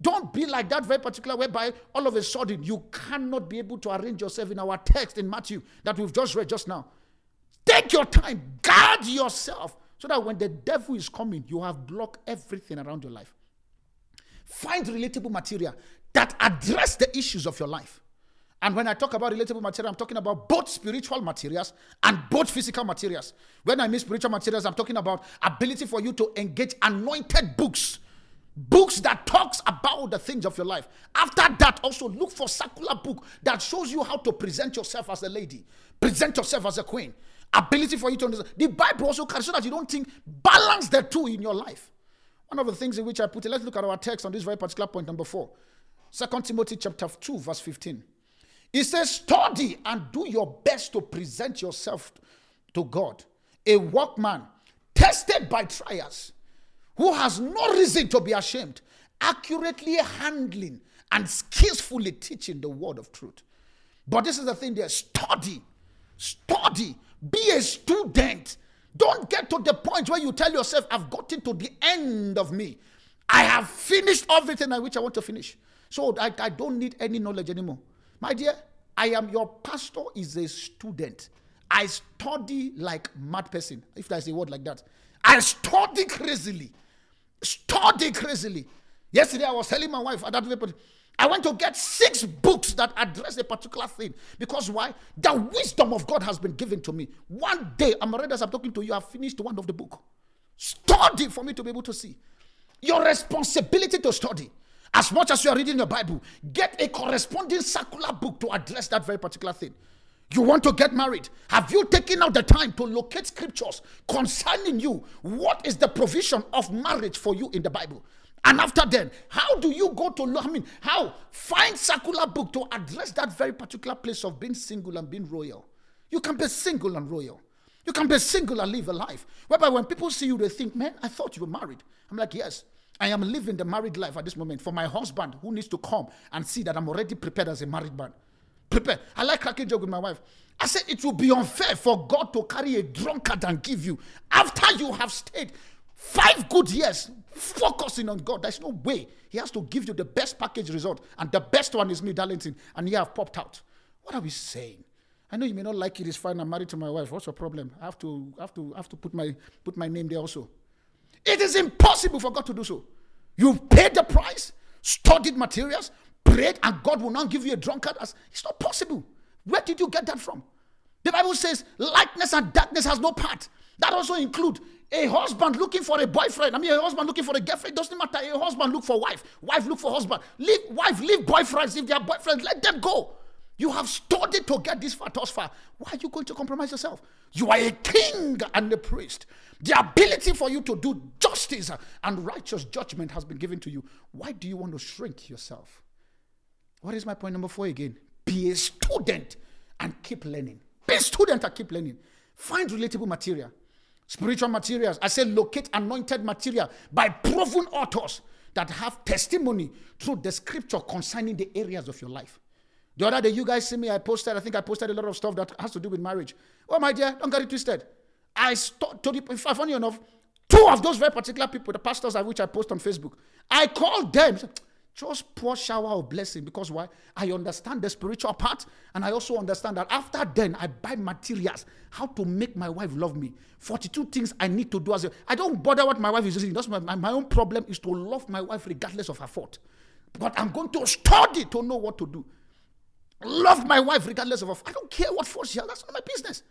Don't be like that very particular whereby all of a sudden you cannot be able to arrange yourself in our text in Matthew that we've just read just now. Take your time, guard yourself so that when the devil is coming, you have blocked everything around your life. Find relatable material that address the issues of your life. And when I talk about relatable material, I'm talking about both spiritual materials and both physical materials. When I mean spiritual materials, I'm talking about ability for you to engage anointed books. Books that talks about the things of your life. After that, also look for circular book that shows you how to present yourself as a lady, present yourself as a queen. Ability for you to understand. The Bible also can so that you don't think balance the two in your life. One of the things in which I put it, let's look at our text on this very particular point, number four. Second Timothy chapter 2, verse 15. He says, study and do your best to present yourself to God, a workman tested by trials, who has no reason to be ashamed, accurately handling and skillfully teaching the word of truth. But this is the thing there study, study, be a student. Don't get to the point where you tell yourself, I've gotten to the end of me. I have finished everything I which I want to finish. So I, I don't need any knowledge anymore. My dear, I am your pastor is a student. I study like mad person, if there's a word like that. I study crazily. Study crazily. Yesterday I was telling my wife at that very I went to get six books that address a particular thing. Because why? The wisdom of God has been given to me. One day, I'm already as I'm talking to you, I've finished one of the book. Study for me to be able to see. Your responsibility to study. As much as you are reading your Bible, get a corresponding circular book to address that very particular thing. You want to get married? Have you taken out the time to locate scriptures concerning you? What is the provision of marriage for you in the Bible? And after then, how do you go to, I mean, how? Find circular book to address that very particular place of being single and being royal. You can be single and royal. You can be single and live a life. Whereby when people see you, they think, man, I thought you were married. I'm like, yes. I am living the married life at this moment for my husband who needs to come and see that I'm already prepared as a married man. Prepare. I like cracking joke with my wife. I said it will be unfair for God to carry a drunkard and give you after you have stayed five good years focusing on God. There's no way He has to give you the best package result, and the best one is me, Darlington, and you have popped out. What are we saying? I know you may not like it. It's fine. I'm married to my wife. What's your problem? I have to, I have to, I have to put my, put my name there also. It is impossible for God to do so. You've paid the price, studied materials, prayed, and God will not give you a drunkard. As it's not possible. Where did you get that from? The Bible says lightness and darkness has no part. That also include a husband looking for a boyfriend. I mean, a husband looking for a girlfriend. It doesn't matter. A husband look for wife. Wife look for husband. Leave wife, leave boyfriends. If they are boyfriends, let them go. You have studied to get this far, thus far. Why are you going to compromise yourself? You are a king and a priest. The ability for you to do justice and righteous judgment has been given to you. Why do you want to shrink yourself? What is my point number four again? Be a student and keep learning. Be a student and keep learning. Find relatable material, spiritual materials. I say locate anointed material by proven authors that have testimony through the scripture concerning the areas of your life. The other day, you guys see me, I posted, I think I posted a lot of stuff that has to do with marriage. Oh, my dear, don't get it twisted. I st- to the, if I funny enough, two of those very particular people, the pastors of which I post on Facebook, I called them. just pour shower of blessing because why? I understand the spiritual part and I also understand that after then I buy materials how to make my wife love me. 42 things I need to do as a I don't bother what my wife is doing. That's my, my, my own problem is to love my wife regardless of her fault. But I'm going to study to know what to do. Love my wife regardless of her. I don't care what fault she has. That's not my business.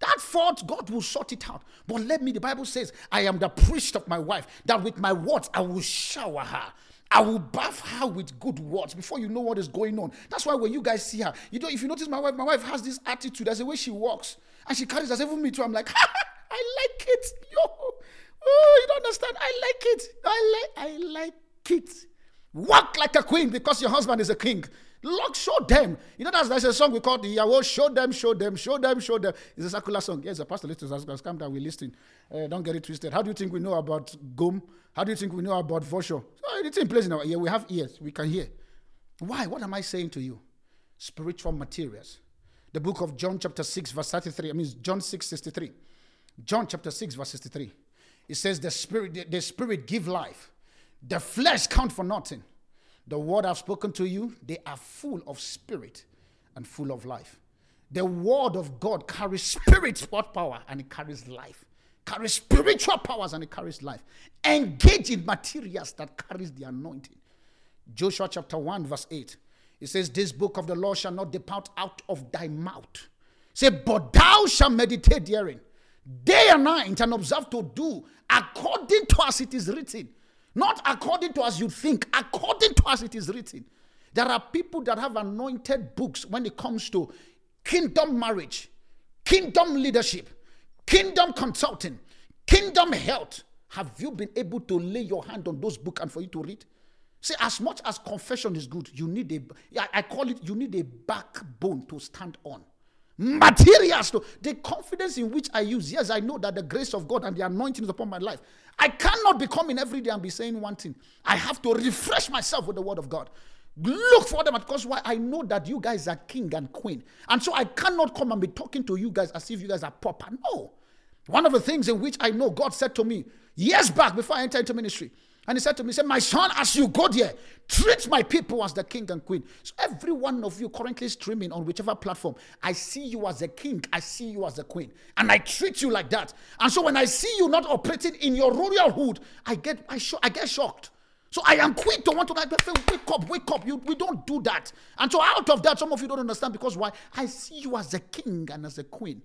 That fault, God will sort it out. But let me, the Bible says, I am the priest of my wife, that with my words I will shower her. I will bath her with good words before you know what is going on. That's why when you guys see her, you know, if you notice my wife, my wife has this attitude. There's the way she walks and she carries us. Even me too. I'm like, I like it. Yo, oh, you don't understand. I like it. I like, I like it. Walk like a queen because your husband is a king. Lord, show them. You know, that's, that's a song we call the Yahweh. Show them, show them, show them, show them. It's a circular song. Yes, the pastor listens. Calm down. We listen. Uh, don't get it twisted. How do you think we know about Gqom? How do you think we know about Vosho? So anything plays in our ear. We have ears. We can hear. Why? What am I saying to you? Spiritual materials. The book of John, chapter 6, verse 33. I mean, John 6, 63. John chapter 6, verse 63. It says, The spirit, the, the spirit give life. The flesh count for nothing. The word I've spoken to you, they are full of spirit and full of life. The word of God carries spirit, what power, and it carries life. Carries spiritual powers and it carries life. Engage in materials that carries the anointing. Joshua chapter 1, verse 8. It says, This book of the law shall not depart out of thy mouth. Say, but thou shalt meditate therein day and night and observe to do according to as it is written. Not according to as you think, according to as it is written. There are people that have anointed books when it comes to kingdom marriage, kingdom leadership, kingdom consulting, kingdom health. Have you been able to lay your hand on those books and for you to read? See, as much as confession is good, you need a, I call it, you need a backbone to stand on materials to the confidence in which I use. Yes, I know that the grace of God and the anointing is upon my life. I cannot be coming every day and be saying one thing. I have to refresh myself with the word of God. Look for them because why I know that you guys are king and queen. And so I cannot come and be talking to you guys as if you guys are proper. No. One of the things in which I know God said to me years back before I entered into ministry and he said to me, he said, My son, as you go there, treat my people as the king and queen. So every one of you currently streaming on whichever platform, I see you as a king, I see you as a queen. And I treat you like that. And so when I see you not operating in your royal hood, I get I, sh- I get shocked. So I am quick to want to like, wake up, wake up. You, we don't do that. And so out of that, some of you don't understand because why? I see you as a king and as a queen.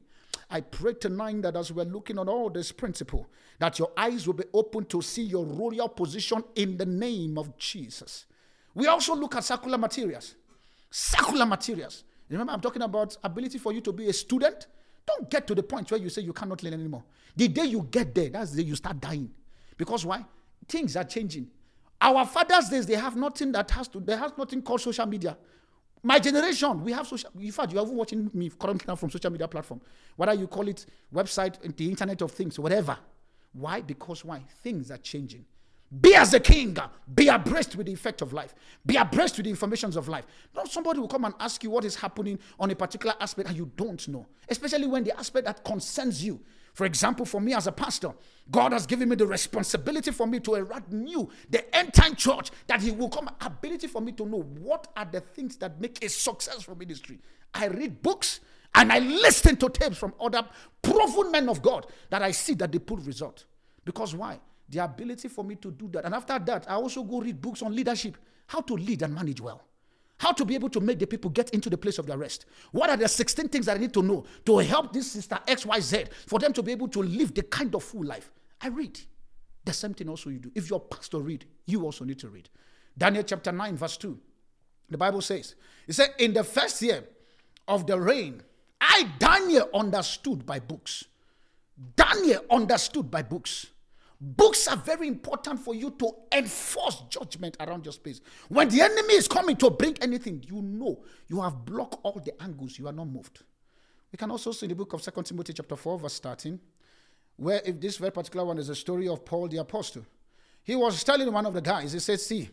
I pray tonight that as we're looking at all this principle, that your eyes will be open to see your royal position in the name of Jesus. We also look at circular materials. Circular materials. Remember, I'm talking about ability for you to be a student. Don't get to the point where you say you cannot learn anymore. The day you get there, that's the day you start dying. Because why? Things are changing. Our fathers' days, they have nothing that has to, they have nothing called social media. My generation, we have social. In fact, you're even watching me currently now from social media platform, whether you call it website, the Internet of Things, whatever. Why? Because why? Things are changing. Be as a king. Be abreast with the effect of life. Be abreast with the informations of life. Not somebody will come and ask you what is happening on a particular aspect and you don't know, especially when the aspect that concerns you for example, for me as a pastor, God has given me the responsibility for me to renew the end time church that He will come, ability for me to know what are the things that make a successful ministry. I read books and I listen to tapes from other proven men of God that I see that they put result. Because why? The ability for me to do that. And after that, I also go read books on leadership, how to lead and manage well. How to be able to make the people get into the place of their rest. What are the 16 things that I need to know to help this sister XYZ for them to be able to live the kind of full life? I read. The same thing also you do. If your pastor read, you also need to read. Daniel chapter 9, verse 2. The Bible says, It said, In the first year of the reign, I, Daniel, understood by books. Daniel understood by books. Books are very important for you to enforce judgment around your space. When the enemy is coming to bring anything, you know you have blocked all the angles, you are not moved. We can also see in the book of Second Timothy, chapter 4, verse 13, where if this very particular one is a story of Paul the apostle. He was telling one of the guys, he said, See,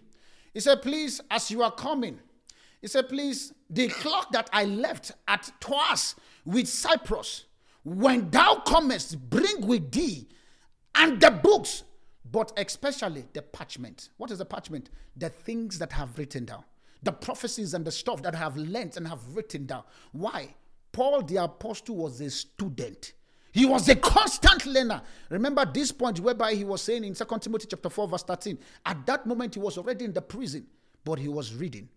he said, Please, as you are coming, he said, Please, the clock that I left at Troas with Cyprus, when thou comest, bring with thee and the books, but especially the parchment. What is the parchment? The things that have written down, the prophecies and the stuff that have learned and have written down. Why? Paul the apostle was a student. He was a constant learner. Remember this point whereby he was saying in 2 Timothy chapter 4, verse 13. At that moment, he was already in the prison, but he was reading.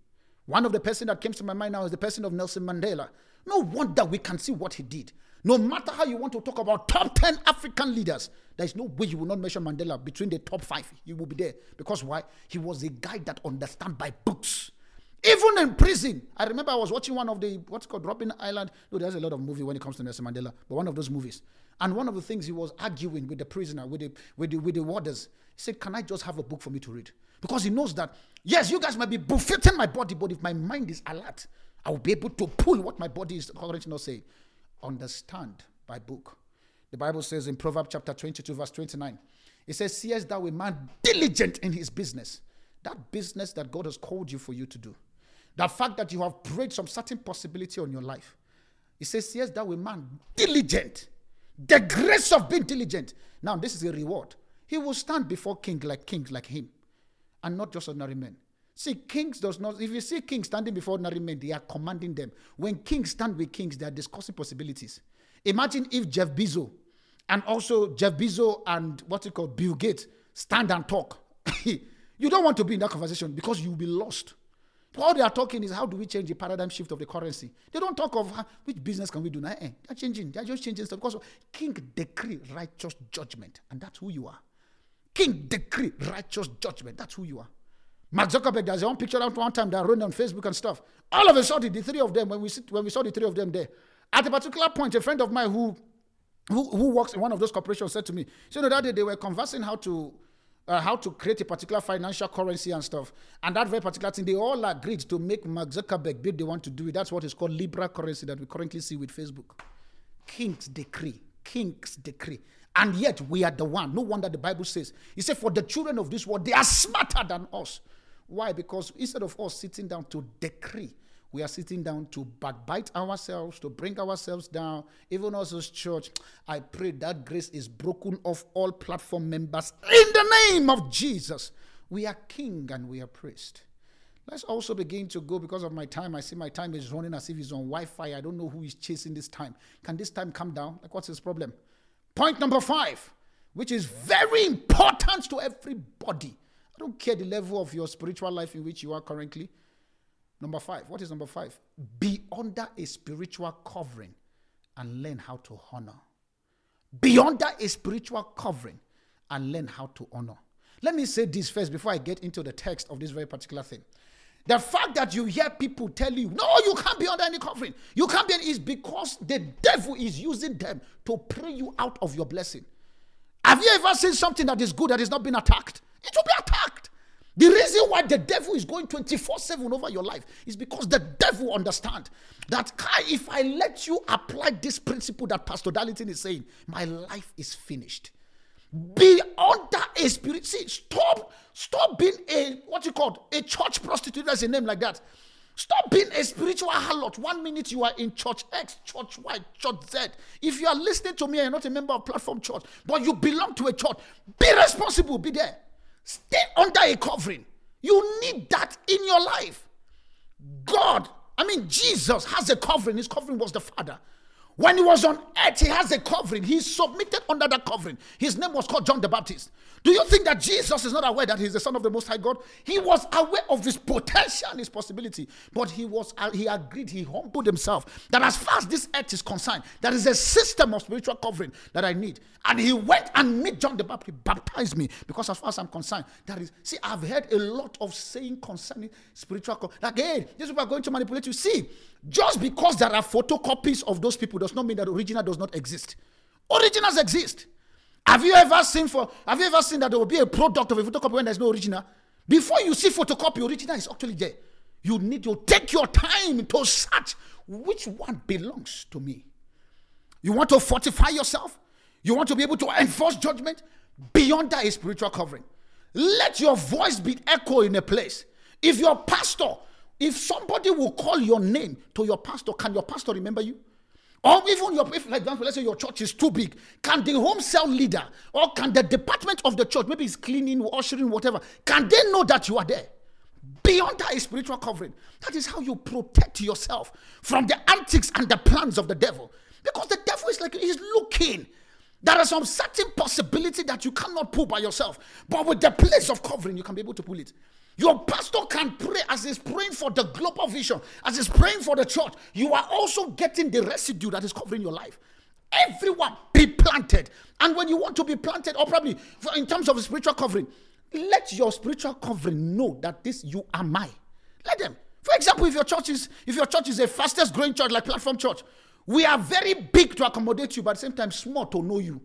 One of the person that comes to my mind now is the person of Nelson Mandela. No wonder we can see what he did. No matter how you want to talk about top 10 African leaders, there is no way you will not mention Mandela between the top five. He will be there. Because why? He was a guy that understand by books. Even in prison, I remember I was watching one of the what's called Robben Island. No, there's a lot of movie when it comes to Nelson Mandela, but one of those movies. And one of the things he was arguing with the prisoner, with the with the with the warders, he said, "Can I just have a book for me to read?" Because he knows that yes, you guys might be buffeting my body, but if my mind is alert, I will be able to pull what my body is currently not saying. Understand by book. The Bible says in Proverbs chapter 22, verse 29, it says, Seest thou a man diligent in his business? That business that God has called you for you to do. The fact that you have prayed some certain possibility on your life. He says, Yes, that way, man, diligent. The grace of being diligent. Now, this is a reward. He will stand before king like kings like him, and not just ordinary men. See, kings does not. If you see kings standing before ordinary men, they are commanding them. When kings stand with kings, they are discussing possibilities. Imagine if Jeff Bezos and also Jeff Bezos and what you call Bill Gates stand and talk. you don't want to be in that conversation because you'll be lost. All they are talking is how do we change the paradigm shift of the currency. They don't talk of how, which business can we do now. Eh, they're changing. They're just changing stuff because king decree righteous judgment, and that's who you are. King decree righteous judgment. That's who you are. Mark Zuckerberg, there's one picture out one time that ran on Facebook and stuff. All of a sudden, the three of them, when we sit, when we saw the three of them there, at a particular point, a friend of mine who who, who works in one of those corporations said to me, so you know, that day they were conversing how to uh, how to create a particular financial currency and stuff. And that very particular thing, they all agreed to make Mark Zuckerberg bid they want to do it. That's what is called Libra currency that we currently see with Facebook. King's decree. King's decree. And yet we are the one. No wonder the Bible says, He said, For the children of this world, they are smarter than us. Why? Because instead of us sitting down to decree, we are sitting down to backbite ourselves, to bring ourselves down. Even us as church, I pray that grace is broken off all platform members in the name of Jesus. We are king and we are priest. Let's also begin to go because of my time. I see my time is running as if it's on Wi Fi. I don't know who is chasing this time. Can this time come down? Like, what's his problem? Point number five, which is very important to everybody. Don't care the level of your spiritual life in which you are currently. Number five. What is number five? Be under a spiritual covering and learn how to honor. Be under a spiritual covering and learn how to honor. Let me say this first before I get into the text of this very particular thing. The fact that you hear people tell you, no, you can't be under any covering, you can't be, is because the devil is using them to pray you out of your blessing. Have you ever seen something that is good that is not being attacked? It will be attacked. The reason why the devil is going 24 7 over your life is because the devil understands that if I let you apply this principle that Pastor Darlington is saying, my life is finished. Be under a spirit. See, stop, stop being a what you call a church prostitute. That's a name like that. Stop being a spiritual harlot. One minute you are in church X, church Y, church Z. If you are listening to me and you're not a member of Platform Church, but you belong to a church, be responsible, be there. Stay under a covering. You need that in your life. God, I mean, Jesus has a covering. His covering was the Father. When he was on earth, he has a covering. He submitted under that covering. His name was called John the Baptist. Do you think that Jesus is not aware that he's the Son of the Most High God? He was aware of his potential and his possibility, but he was uh, he agreed, he humbled himself that as far as this earth is concerned, there is a system of spiritual covering that I need. And he went and met John the Baptist, baptized me because as far as I'm concerned, that is see, I've heard a lot of saying concerning spiritual co- like hey, these people are going to manipulate you. See, just because there are photocopies of those people does not mean that original does not exist. Originals exist. Have you ever seen for have you ever seen that there will be a product of a photocopy when there's no original? Before you see photocopy, original is actually there. You need to take your time to search which one belongs to me. You want to fortify yourself? You want to be able to enforce judgment beyond that is spiritual covering. Let your voice be echo in a place. If your pastor, if somebody will call your name to your pastor, can your pastor remember you? Or even your, if, like let's say your church is too big, can the home cell leader or can the department of the church, maybe it's cleaning, ushering, whatever, can they know that you are there? Beyond that is spiritual covering. That is how you protect yourself from the antics and the plans of the devil. Because the devil is like, he's looking. There are some certain possibility that you cannot pull by yourself. But with the place of covering, you can be able to pull it. Your pastor can pray as he's praying for the global vision, as he's praying for the church. You are also getting the residue that is covering your life. Everyone be planted. And when you want to be planted, or probably in terms of spiritual covering, let your spiritual covering know that this you are my. Let them. For example, if your church is if your church is a fastest growing church like Platform Church, we are very big to accommodate you, but at the same time small to know you.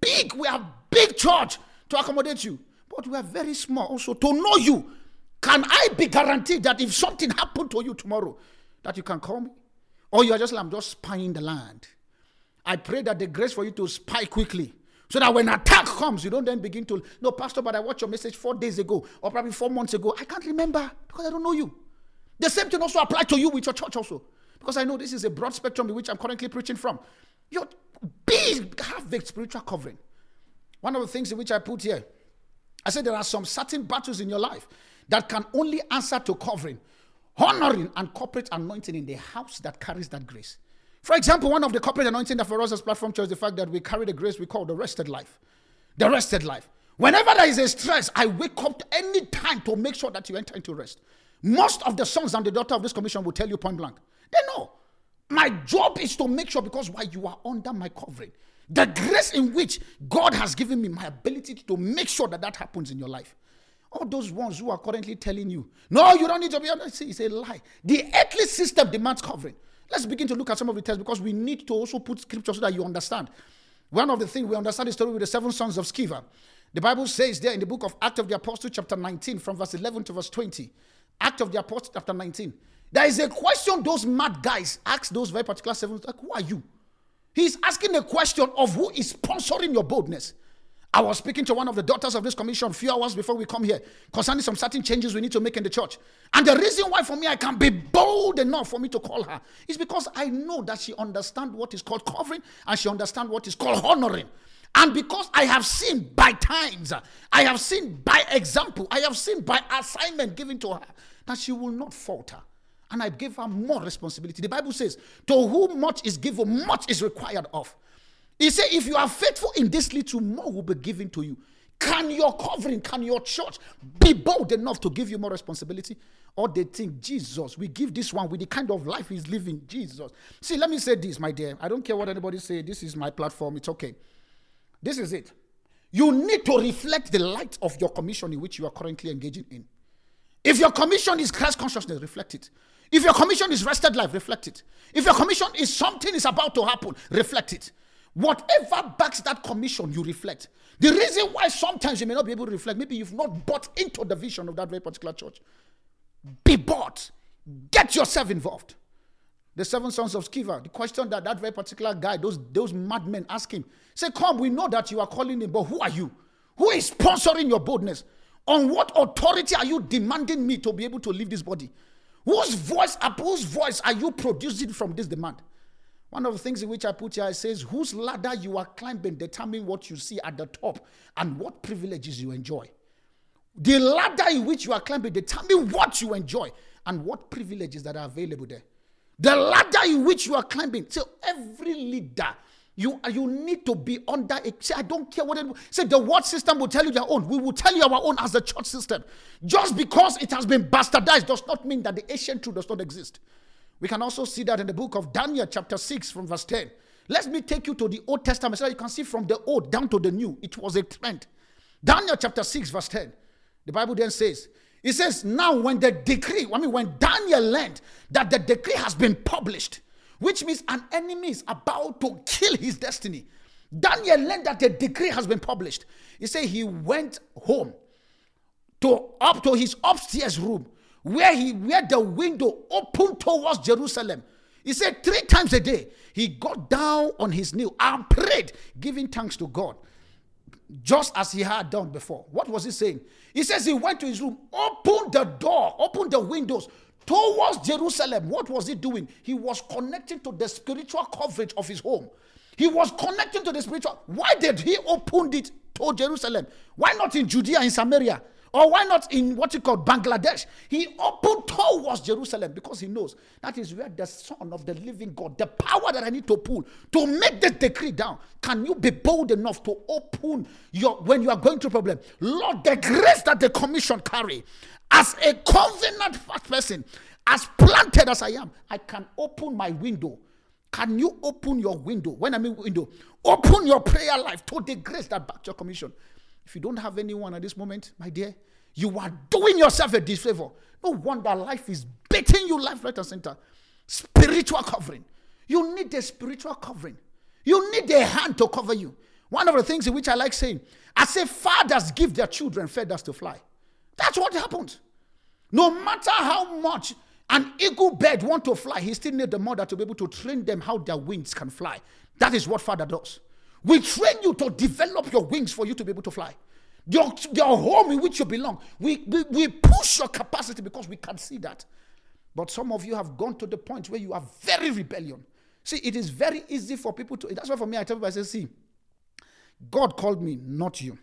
Big, we are big church to accommodate you, but we are very small also to know you. Can I be guaranteed that if something happened to you tomorrow, that you can call me? Or you are just like, I'm just spying the land. I pray that the grace for you to spy quickly. So that when attack comes, you don't then begin to, no, Pastor, but I watched your message four days ago or probably four months ago. I can't remember because I don't know you. The same thing also applies to you with your church also. Because I know this is a broad spectrum in which I'm currently preaching from. You're big, have the spiritual covering. One of the things in which I put here, I said there are some certain battles in your life that can only answer to covering, honoring, and corporate anointing in the house that carries that grace. For example, one of the corporate anointing that for us as platform church is the fact that we carry the grace we call the rested life. The rested life. Whenever there is a stress, I wake up any time to make sure that you enter into rest. Most of the sons and the daughter of this commission will tell you point blank. They know. My job is to make sure because why you are under my covering. The grace in which God has given me my ability to make sure that that happens in your life. All those ones who are currently telling you, no, you don't need to be honest, it's a lie. The earthly system demands covering. Let's begin to look at some of the texts because we need to also put scripture so that you understand. One of the things we understand the story with the seven sons of Sceva. The Bible says there in the book of Act of the Apostle, chapter 19, from verse 11 to verse 20. Act of the Apostle, chapter 19. There is a question those mad guys ask those very particular seven, like, who are you? He's asking a question of who is sponsoring your boldness. I was speaking to one of the daughters of this commission a few hours before we come here concerning some certain changes we need to make in the church. And the reason why for me I can be bold enough for me to call her is because I know that she understands what is called covering and she understands what is called honoring. And because I have seen by times, I have seen by example, I have seen by assignment given to her that she will not falter. And I give her more responsibility. The Bible says, To whom much is given, much is required of. He said, If you are faithful in this little, more will be given to you. Can your covering, can your church be bold enough to give you more responsibility? Or they think, Jesus, we give this one with the kind of life he's living. Jesus. See, let me say this, my dear. I don't care what anybody say. This is my platform. It's okay. This is it. You need to reflect the light of your commission in which you are currently engaging in. If your commission is Christ consciousness, reflect it. If your commission is rested life, reflect it. If your commission is something is about to happen, reflect it. Whatever backs that commission, you reflect. The reason why sometimes you may not be able to reflect, maybe you've not bought into the vision of that very particular church. Be bought. Get yourself involved. The seven sons of Sceva, the question that that very particular guy, those, those madmen ask him, say, Come, we know that you are calling him, but who are you? Who is sponsoring your boldness? On what authority are you demanding me to be able to leave this body? Whose voice, whose voice are you producing from this demand? One of the things in which I put here, it says, whose ladder you are climbing determine what you see at the top and what privileges you enjoy. The ladder in which you are climbing determine what you enjoy and what privileges that are available there. The ladder in which you are climbing. So every leader, you uh, you need to be under a. Say, I don't care what it. Say the word system will tell you their own. We will tell you our own as the church system. Just because it has been bastardized does not mean that the ancient truth does not exist. We can also see that in the book of Daniel, chapter 6, from verse 10. Let me take you to the Old Testament so that you can see from the Old down to the New. It was a trend. Daniel chapter 6, verse 10. The Bible then says, it says, Now when the decree, I mean, when Daniel learned that the decree has been published, which means an enemy is about to kill his destiny. Daniel learned that the decree has been published. He said he went home to up to his upstairs room where he where the window opened towards Jerusalem. He said three times a day he got down on his knee and prayed, giving thanks to God, just as he had done before. What was he saying? He says he went to his room, opened the door, opened the windows towards Jerusalem. What was he doing? He was connecting to the spiritual coverage of his home. He was connecting to the spiritual. Why did he open it to Jerusalem? Why not in Judea, in Samaria? Or why not in what you call Bangladesh? He opened towards Jerusalem because he knows that is where the Son of the living God, the power that I need to pull to make the decree down. Can you be bold enough to open your when you are going through problem? Lord, the grace that the commission carry as a covenant person, as planted as I am, I can open my window. Can you open your window? When I mean window, open your prayer life to the grace that backed your commission. If you don't have anyone at this moment, my dear, you are doing yourself a disfavor. No wonder life is beating you life right and center. Spiritual covering. You need a spiritual covering. You need a hand to cover you. One of the things in which I like saying, I say fathers give their children feathers to fly. That's what happens. No matter how much an eagle bird want to fly, he still need the mother to be able to train them how their wings can fly. That is what father does. We train you to develop your wings for you to be able to fly. Your, your home in which you belong. We, we, we push your capacity because we can see that. But some of you have gone to the point where you are very rebellion. See, it is very easy for people to. That's why for me, I tell people, I say, see, God called me, not you.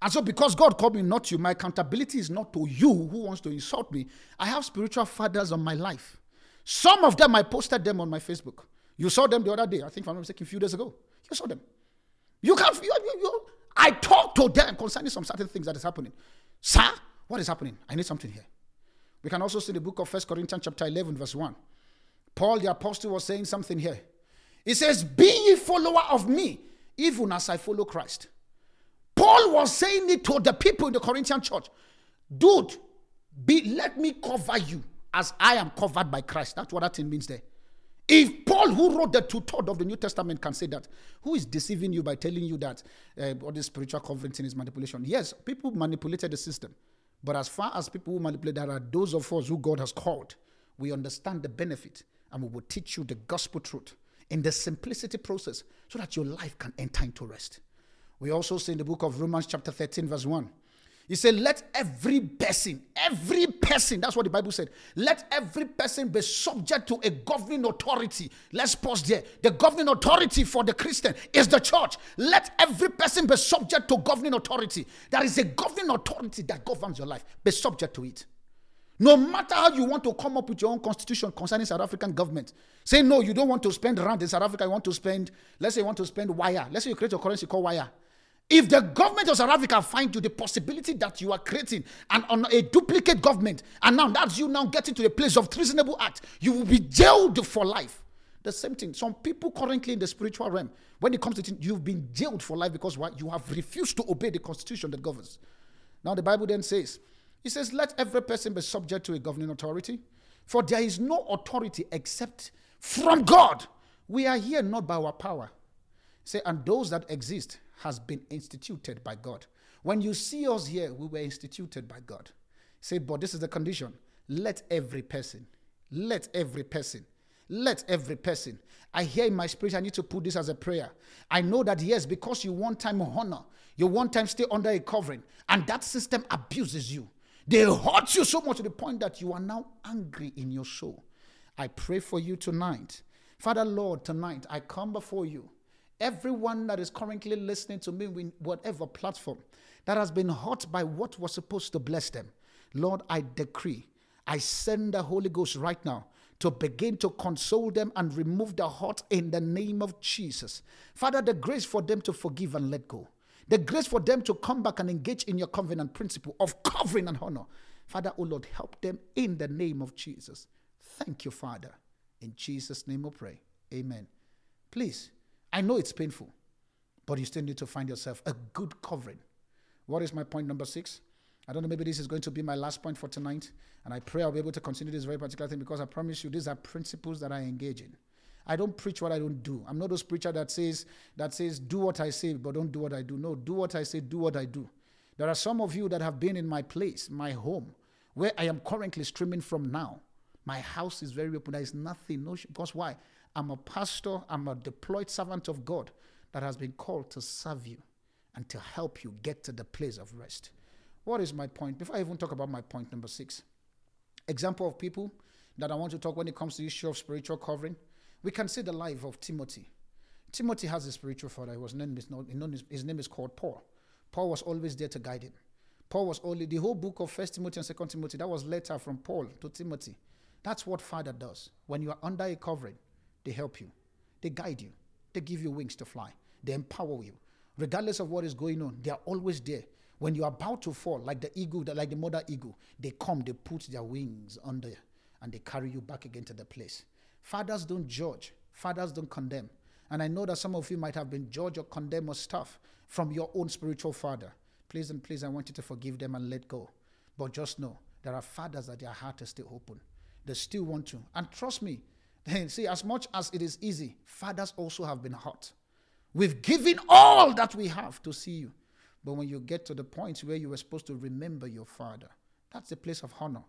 And so, because God called me, not you, my accountability is not to you who wants to insult me. I have spiritual fathers on my life. Some of them, I posted them on my Facebook. You saw them the other day, I think, if I'm not mistaken, a few days ago. You saw them. You can't, you, you, you, I talk to them concerning some certain things that is happening. Sir, what is happening? I need something here. We can also see the book of First Corinthians chapter 11 verse 1. Paul the apostle was saying something here. He says, be ye follower of me, even as I follow Christ. Paul was saying it to the people in the Corinthian church. Dude, be, let me cover you as I am covered by Christ. That's what that thing means there. If Paul, who wrote the two thirds of the New Testament, can say that, who is deceiving you by telling you that uh, all this spiritual covering is manipulation? Yes, people manipulated the system. But as far as people who manipulate, there are those of us who God has called. We understand the benefit and we will teach you the gospel truth in the simplicity process so that your life can enter into rest. We also see in the book of Romans, chapter 13, verse 1 he said, Let every person, every person, that's what the Bible said, let every person be subject to a governing authority. Let's pause there. The governing authority for the Christian is the church. Let every person be subject to governing authority. There is a governing authority that governs your life. Be subject to it. No matter how you want to come up with your own constitution concerning South African government, say no, you don't want to spend rand in South Africa, you want to spend, let's say you want to spend wire. Let's say you create a currency called wire. If the government of South Africa find you the possibility that you are creating an, on a duplicate government, and now that's you now getting to the place of treasonable act, you will be jailed for life. The same thing. Some people currently in the spiritual realm, when it comes to you've been jailed for life because what you have refused to obey the constitution that governs. Now the Bible then says, it says, let every person be subject to a governing authority, for there is no authority except from God. We are here not by our power. Say, and those that exist has been instituted by God. When you see us here, we were instituted by God. Say, but this is the condition. Let every person, let every person, let every person. I hear in my spirit, I need to put this as a prayer. I know that, yes, because you one time honor, you one time stay under a covering, and that system abuses you. They hurt you so much to the point that you are now angry in your soul. I pray for you tonight. Father, Lord, tonight I come before you Everyone that is currently listening to me whatever platform that has been hurt by what was supposed to bless them, Lord, I decree, I send the Holy Ghost right now to begin to console them and remove the hurt in the name of Jesus. Father, the grace for them to forgive and let go, the grace for them to come back and engage in your covenant principle of covering and honor. Father, oh Lord, help them in the name of Jesus. Thank you, Father. In Jesus' name we pray. Amen. Please I know it's painful, but you still need to find yourself a good covering. What is my point number six? I don't know, maybe this is going to be my last point for tonight. And I pray I'll be able to continue this very particular thing because I promise you these are principles that I engage in. I don't preach what I don't do. I'm not those preacher that says that says do what I say but don't do what I do. No, do what I say, do what I do. There are some of you that have been in my place, my home, where I am currently streaming from now. My house is very open. There is nothing, no because why? I'm a pastor, I'm a deployed servant of God that has been called to serve you and to help you get to the place of rest. What is my point? Before I even talk about my point number six, example of people that I want to talk when it comes to the issue of spiritual covering. We can see the life of Timothy. Timothy has a spiritual father. His name is, not, his name is called Paul. Paul was always there to guide him. Paul was only the whole book of First Timothy and Second Timothy. That was letter from Paul to Timothy. That's what father does. When you are under a covering, they help you, they guide you, they give you wings to fly, they empower you. Regardless of what is going on, they are always there. When you are about to fall, like the eagle, like the mother eagle, they come, they put their wings under, and they carry you back again to the place. Fathers don't judge. Fathers don't condemn. And I know that some of you might have been judged or condemned or stuff from your own spiritual father. Please and please, I want you to forgive them and let go. But just know there are fathers that their heart is still open. They still want to. And trust me, see, as much as it is easy, fathers also have been hurt. We've given all that we have to see you. But when you get to the point where you were supposed to remember your father, that's the place of honor.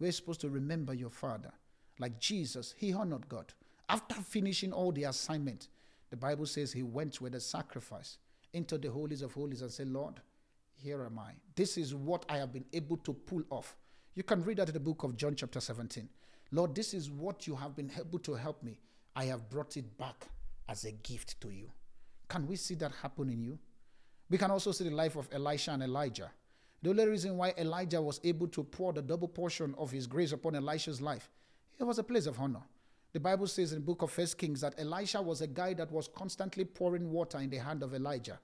We're supposed to remember your father. Like Jesus, he honored God. After finishing all the assignment, the Bible says he went with a sacrifice into the holies of holies and said, Lord, here am I. This is what I have been able to pull off. You can read that in the book of John, chapter 17. Lord, this is what you have been able to help me. I have brought it back as a gift to you. Can we see that happen in you? We can also see the life of Elisha and Elijah. The only reason why Elijah was able to pour the double portion of his grace upon Elisha's life, it was a place of honor. The Bible says in the book of First Kings that Elisha was a guy that was constantly pouring water in the hand of Elijah.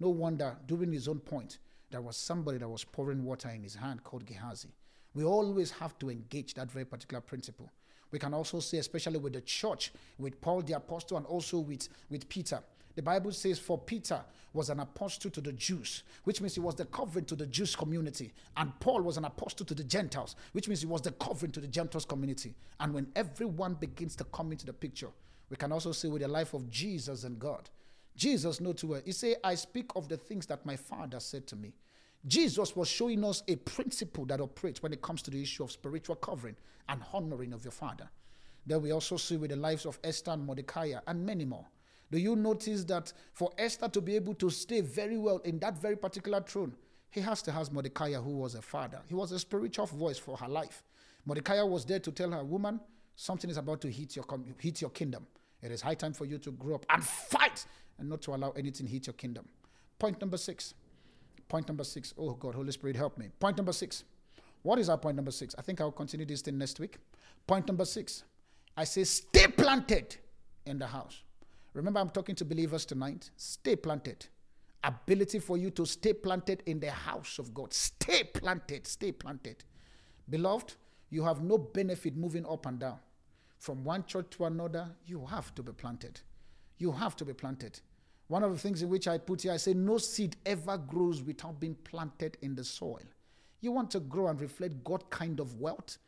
No wonder, during his own point, there was somebody that was pouring water in his hand called Gehazi. We always have to engage that very particular principle. We can also say, especially with the church, with Paul the apostle, and also with, with Peter. The Bible says, For Peter was an apostle to the Jews, which means he was the covering to the Jewish community. And Paul was an apostle to the Gentiles, which means he was the covering to the Gentiles community. And when everyone begins to come into the picture, we can also see with the life of Jesus and God. Jesus, know too well, he said, I speak of the things that my Father said to me. Jesus was showing us a principle that operates when it comes to the issue of spiritual covering and honoring of your Father. Then we also see with the lives of Esther and Mordecai and many more. Do you notice that for Esther to be able to stay very well in that very particular throne, he has to have Mordecai, who was a father. He was a spiritual voice for her life. Mordecai was there to tell her, Woman, something is about to hit your, hit your kingdom. It is high time for you to grow up and fight and not to allow anything hit your kingdom. Point number six. Point number six. Oh God, Holy Spirit, help me. Point number six. What is our point number six? I think I'll continue this thing next week. Point number six. I say, stay planted in the house. Remember, I'm talking to believers tonight. Stay planted. Ability for you to stay planted in the house of God. Stay planted. Stay planted. Beloved, you have no benefit moving up and down. From one church to another, you have to be planted. You have to be planted. One of the things in which I put here, I say, no seed ever grows without being planted in the soil. You want to grow and reflect God kind of wealth,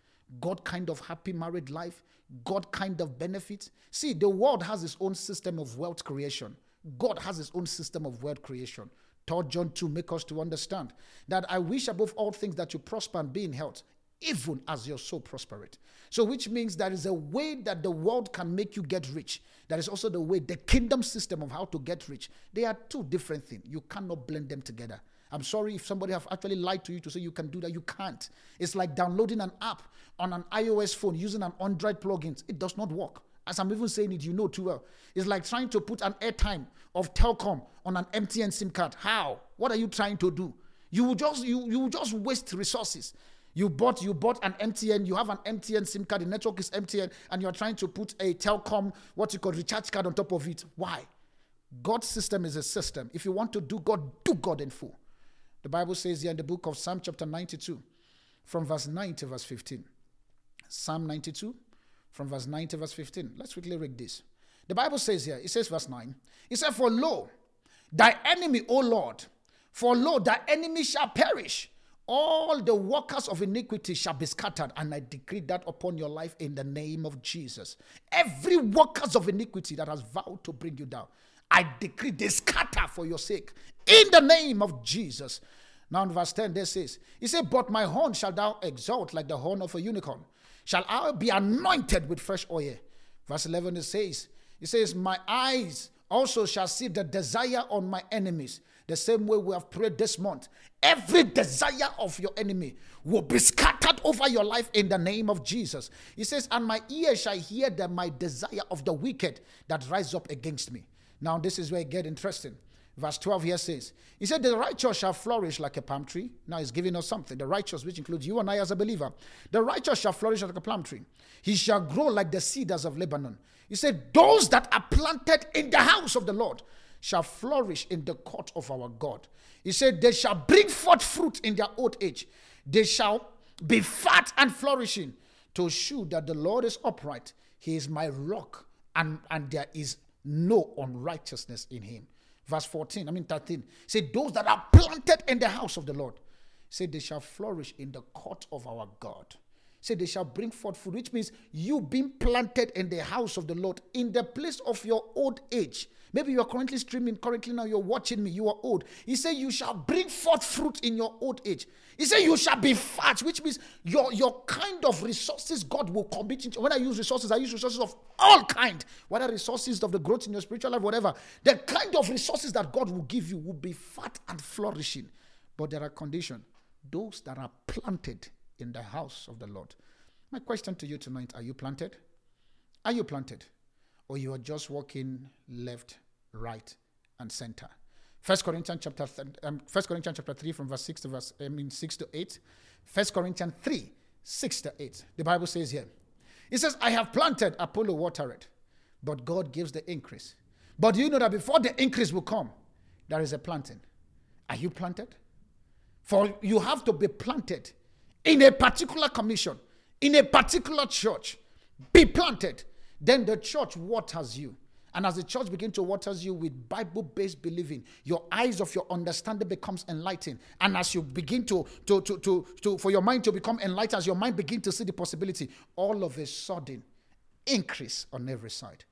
God kind of happy married life, God kind of benefits. See, the world has its own system of wealth creation. God has his own system of wealth creation. 3 John 2 make us to understand that I wish above all things that you prosper and be in health, even as your soul prospereth. So, which means there is a way that the world can make you get rich. There is also the way, the kingdom system of how to get rich. They are two different things. You cannot blend them together. I'm sorry if somebody have actually lied to you to say you can do that. You can't. It's like downloading an app on an iOS phone using an Android plugins. It does not work. As I'm even saying it, you know too well. It's like trying to put an airtime of Telkom on an MTN SIM card. How? What are you trying to do? You will just you you will just waste resources. You bought you bought an MTN, you have an MTN SIM card, the network is MTN, and you're trying to put a Telkom, what you call recharge card on top of it. Why? God's system is a system. If you want to do God, do God in full. The Bible says here in the book of Psalm, chapter 92, from verse 9 to verse 15. Psalm 92, from verse 9 to verse 15. Let's quickly read this. The Bible says here, it says, verse 9, it says, For lo, thy enemy, O Lord, for lo, thy enemy shall perish. All the workers of iniquity shall be scattered, and I decree that upon your life in the name of Jesus. Every workers of iniquity that has vowed to bring you down, I decree they scatter for your sake in the name of Jesus. Now in verse 10, this says, He said, But my horn shall thou exalt like the horn of a unicorn. Shall I be anointed with fresh oil? Verse 11, it says, It says, My eyes also shall see the desire on my enemies. The same way we have prayed this month, every desire of your enemy will be scattered over your life in the name of Jesus. He says, And my ears shall hear the my desire of the wicked that rise up against me. Now, this is where it gets interesting. Verse 12 here says, He said, The righteous shall flourish like a palm tree. Now he's giving us something. The righteous, which includes you and I as a believer. The righteous shall flourish like a palm tree. He shall grow like the cedars of Lebanon. He said, Those that are planted in the house of the Lord shall flourish in the court of our God. He said, They shall bring forth fruit in their old age. They shall be fat and flourishing to shew that the Lord is upright. He is my rock, and, and there is no unrighteousness in him. Verse 14, I mean 13. Say, those that are planted in the house of the Lord, say, they shall flourish in the court of our God. Say, they shall bring forth fruit, which means you being planted in the house of the Lord in the place of your old age. Maybe you are currently streaming, currently now you're watching me, you are old. He said, You shall bring forth fruit in your old age. He said, You shall be fat, which means your, your kind of resources God will commit into. When I use resources, I use resources of all kind, whether resources of the growth in your spiritual life, whatever. The kind of resources that God will give you will be fat and flourishing. But there are conditions. Those that are planted in the house of the Lord. My question to you tonight are you planted? Are you planted? Or you are just walking left, right, and center. First Corinthians chapter th- um, First Corinthians chapter three from verse six to verse I mean six to eight. First Corinthians three six to eight. The Bible says here, it says, "I have planted, Apollo watered, but God gives the increase." But do you know that before the increase will come, there is a planting. Are you planted? For you have to be planted in a particular commission, in a particular church. Be planted then the church waters you. And as the church begins to waters you with Bible-based believing, your eyes of your understanding becomes enlightened. And as you begin to, to, to, to, to for your mind to become enlightened, as your mind begin to see the possibility, all of a sudden, increase on every side.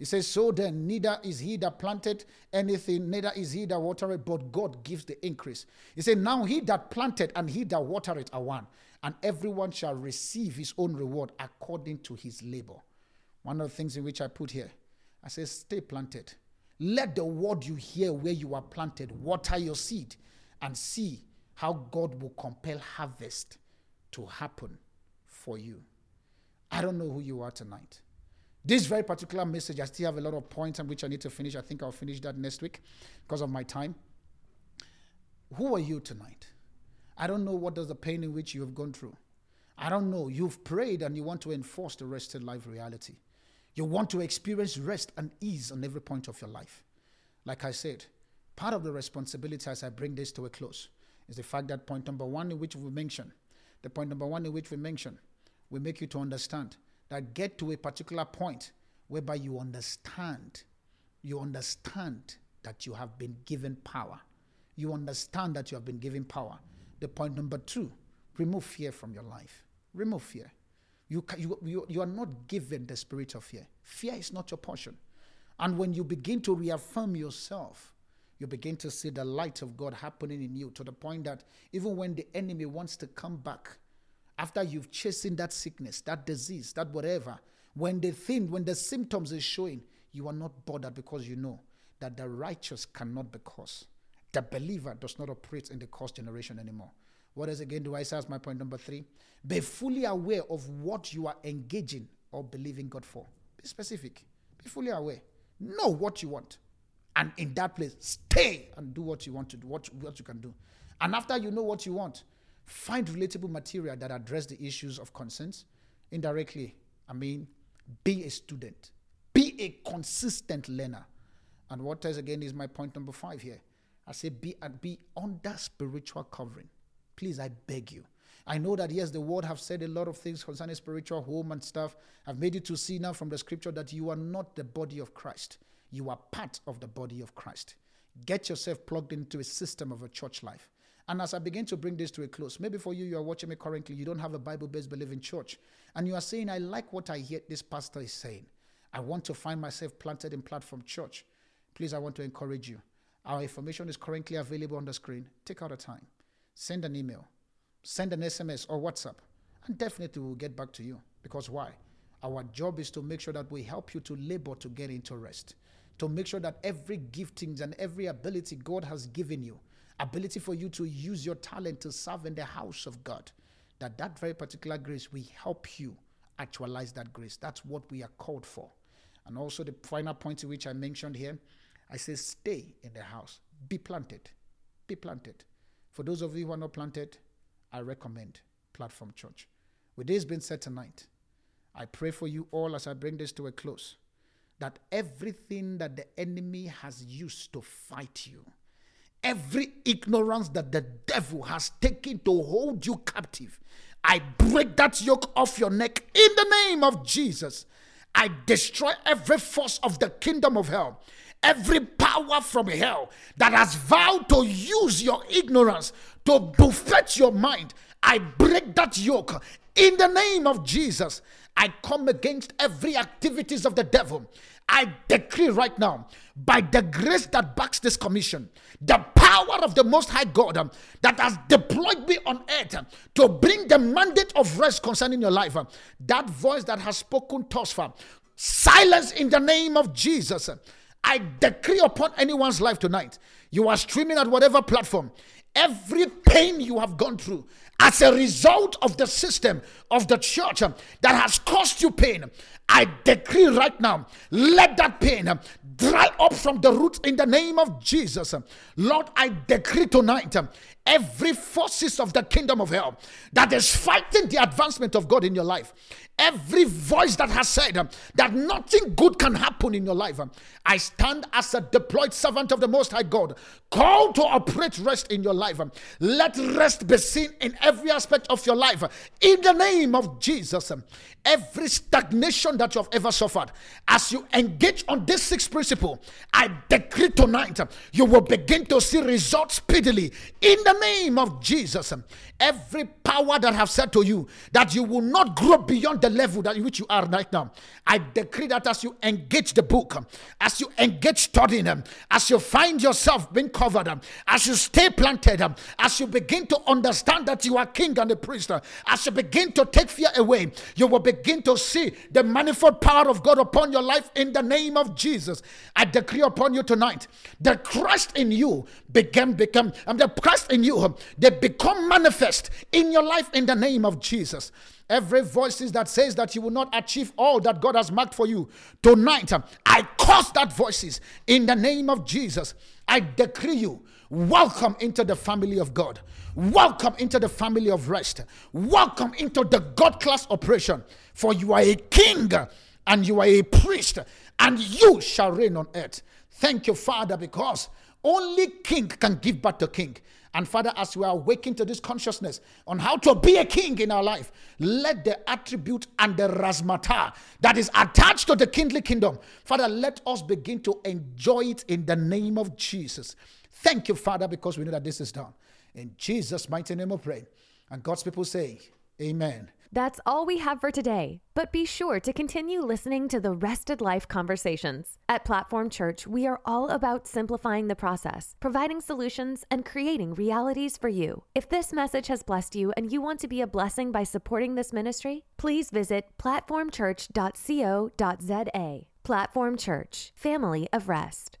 He says, So then, neither is he that planted anything, neither is he that watered, but God gives the increase. He said, Now he that planted and he that watered are one, and everyone shall receive his own reward according to his labor. One of the things in which I put here, I say, stay planted. Let the word you hear where you are planted water your seed and see how God will compel harvest to happen for you. I don't know who you are tonight. This very particular message, I still have a lot of points on which I need to finish. I think I'll finish that next week because of my time. Who are you tonight? I don't know what does the pain in which you have gone through. I don't know. You've prayed and you want to enforce the rested life reality. You want to experience rest and ease on every point of your life. Like I said, part of the responsibility as I bring this to a close is the fact that point number one, in which we mention, the point number one in which we mention, we make you to understand that get to a particular point whereby you understand, you understand that you have been given power. You understand that you have been given power. The point number two, remove fear from your life. Remove fear. You, you, you, are not given the spirit of fear. Fear is not your portion. And when you begin to reaffirm yourself, you begin to see the light of God happening in you to the point that even when the enemy wants to come back, after you've chasing that sickness, that disease, that whatever, when the thing, when the symptoms is showing, you are not bothered because you know that the righteous cannot be cursed. The believer does not operate in the cursed generation anymore. What else again do I say as my point number three? Be fully aware of what you are engaging or believing God for. Be specific. Be fully aware. Know what you want. And in that place, stay and do what you want to do, what, what you can do. And after you know what you want, find relatable material that address the issues of concerns indirectly. I mean, be a student. Be a consistent learner. And what else again is my point number five here? I say be and be under spiritual covering. Please, I beg you. I know that yes, the word have said a lot of things concerning spiritual home and stuff. I've made you to see now from the scripture that you are not the body of Christ. You are part of the body of Christ. Get yourself plugged into a system of a church life. And as I begin to bring this to a close, maybe for you, you are watching me currently, you don't have a Bible based believing church, and you are saying, I like what I hear this pastor is saying. I want to find myself planted in platform church. Please, I want to encourage you. Our information is currently available on the screen. Take out a time send an email, send an SMS or WhatsApp, and definitely we'll get back to you. Because why? Our job is to make sure that we help you to labor to get into rest. to make sure that every giftings and every ability God has given you, ability for you to use your talent to serve in the house of God, that that very particular grace will help you actualize that grace. That's what we are called for. And also the final point which I mentioned here, I say stay in the house. Be planted. Be planted. For those of you who are not planted, I recommend Platform Church. With this being said tonight, I pray for you all as I bring this to a close that everything that the enemy has used to fight you, every ignorance that the devil has taken to hold you captive, I break that yoke off your neck in the name of Jesus. I destroy every force of the kingdom of hell, every power from hell that has vowed to use your ignorance to buffet your mind. I break that yoke in the name of Jesus. I come against every activities of the devil. I decree right now, by the grace that backs this commission, the power of the Most High God um, that has deployed me on earth um, to bring the mandate of rest concerning your life, um, that voice that has spoken thus far, silence in the name of Jesus. I decree upon anyone's life tonight. You are streaming at whatever platform. Every pain you have gone through as a result of the system of the church that has caused you pain, I decree right now, let that pain dry up from the root in the name of Jesus. Lord, I decree tonight every forces of the kingdom of hell that is fighting the advancement of God in your life, every voice that has said that nothing good can happen in your life, I stand as a deployed servant of the Most High God, called to operate rest in your life. Let rest be seen in every aspect of your life in the name of Jesus. Every stagnation that you have ever suffered, as you engage on this sixth principle, I decree tonight you will begin to see results speedily in the name of Jesus. Um, every power that have said to you that you will not grow beyond the level that which you are right now, I decree that as you engage the book, um, as you engage studying them, as you find yourself being covered, as you stay planted, as you begin to understand that you are king and a priest, as you begin to take fear away, you will begin to see the manifold power of God upon your life in the name of Jesus. I decree upon you tonight the Christ in you begin become and the Christ in you they become manifest in your life in the name of Jesus. Every voices that says that you will not achieve all that God has marked for you tonight, I curse that voices in the name of Jesus. I decree you welcome into the family of God. Welcome into the family of rest. Welcome into the God class operation. For you are a king and you are a priest, and you shall reign on earth. Thank you, Father, because only king can give back to king. And Father, as we are awakening to this consciousness on how to be a king in our life, let the attribute and the rasmata that is attached to the kingly kingdom, Father, let us begin to enjoy it in the name of Jesus. Thank you, Father, because we know that this is done. In Jesus' mighty name we pray. And God's people say, Amen. That's all we have for today, but be sure to continue listening to the Rested Life conversations. At Platform Church, we are all about simplifying the process, providing solutions, and creating realities for you. If this message has blessed you and you want to be a blessing by supporting this ministry, please visit platformchurch.co.za. Platform Church, Family of Rest.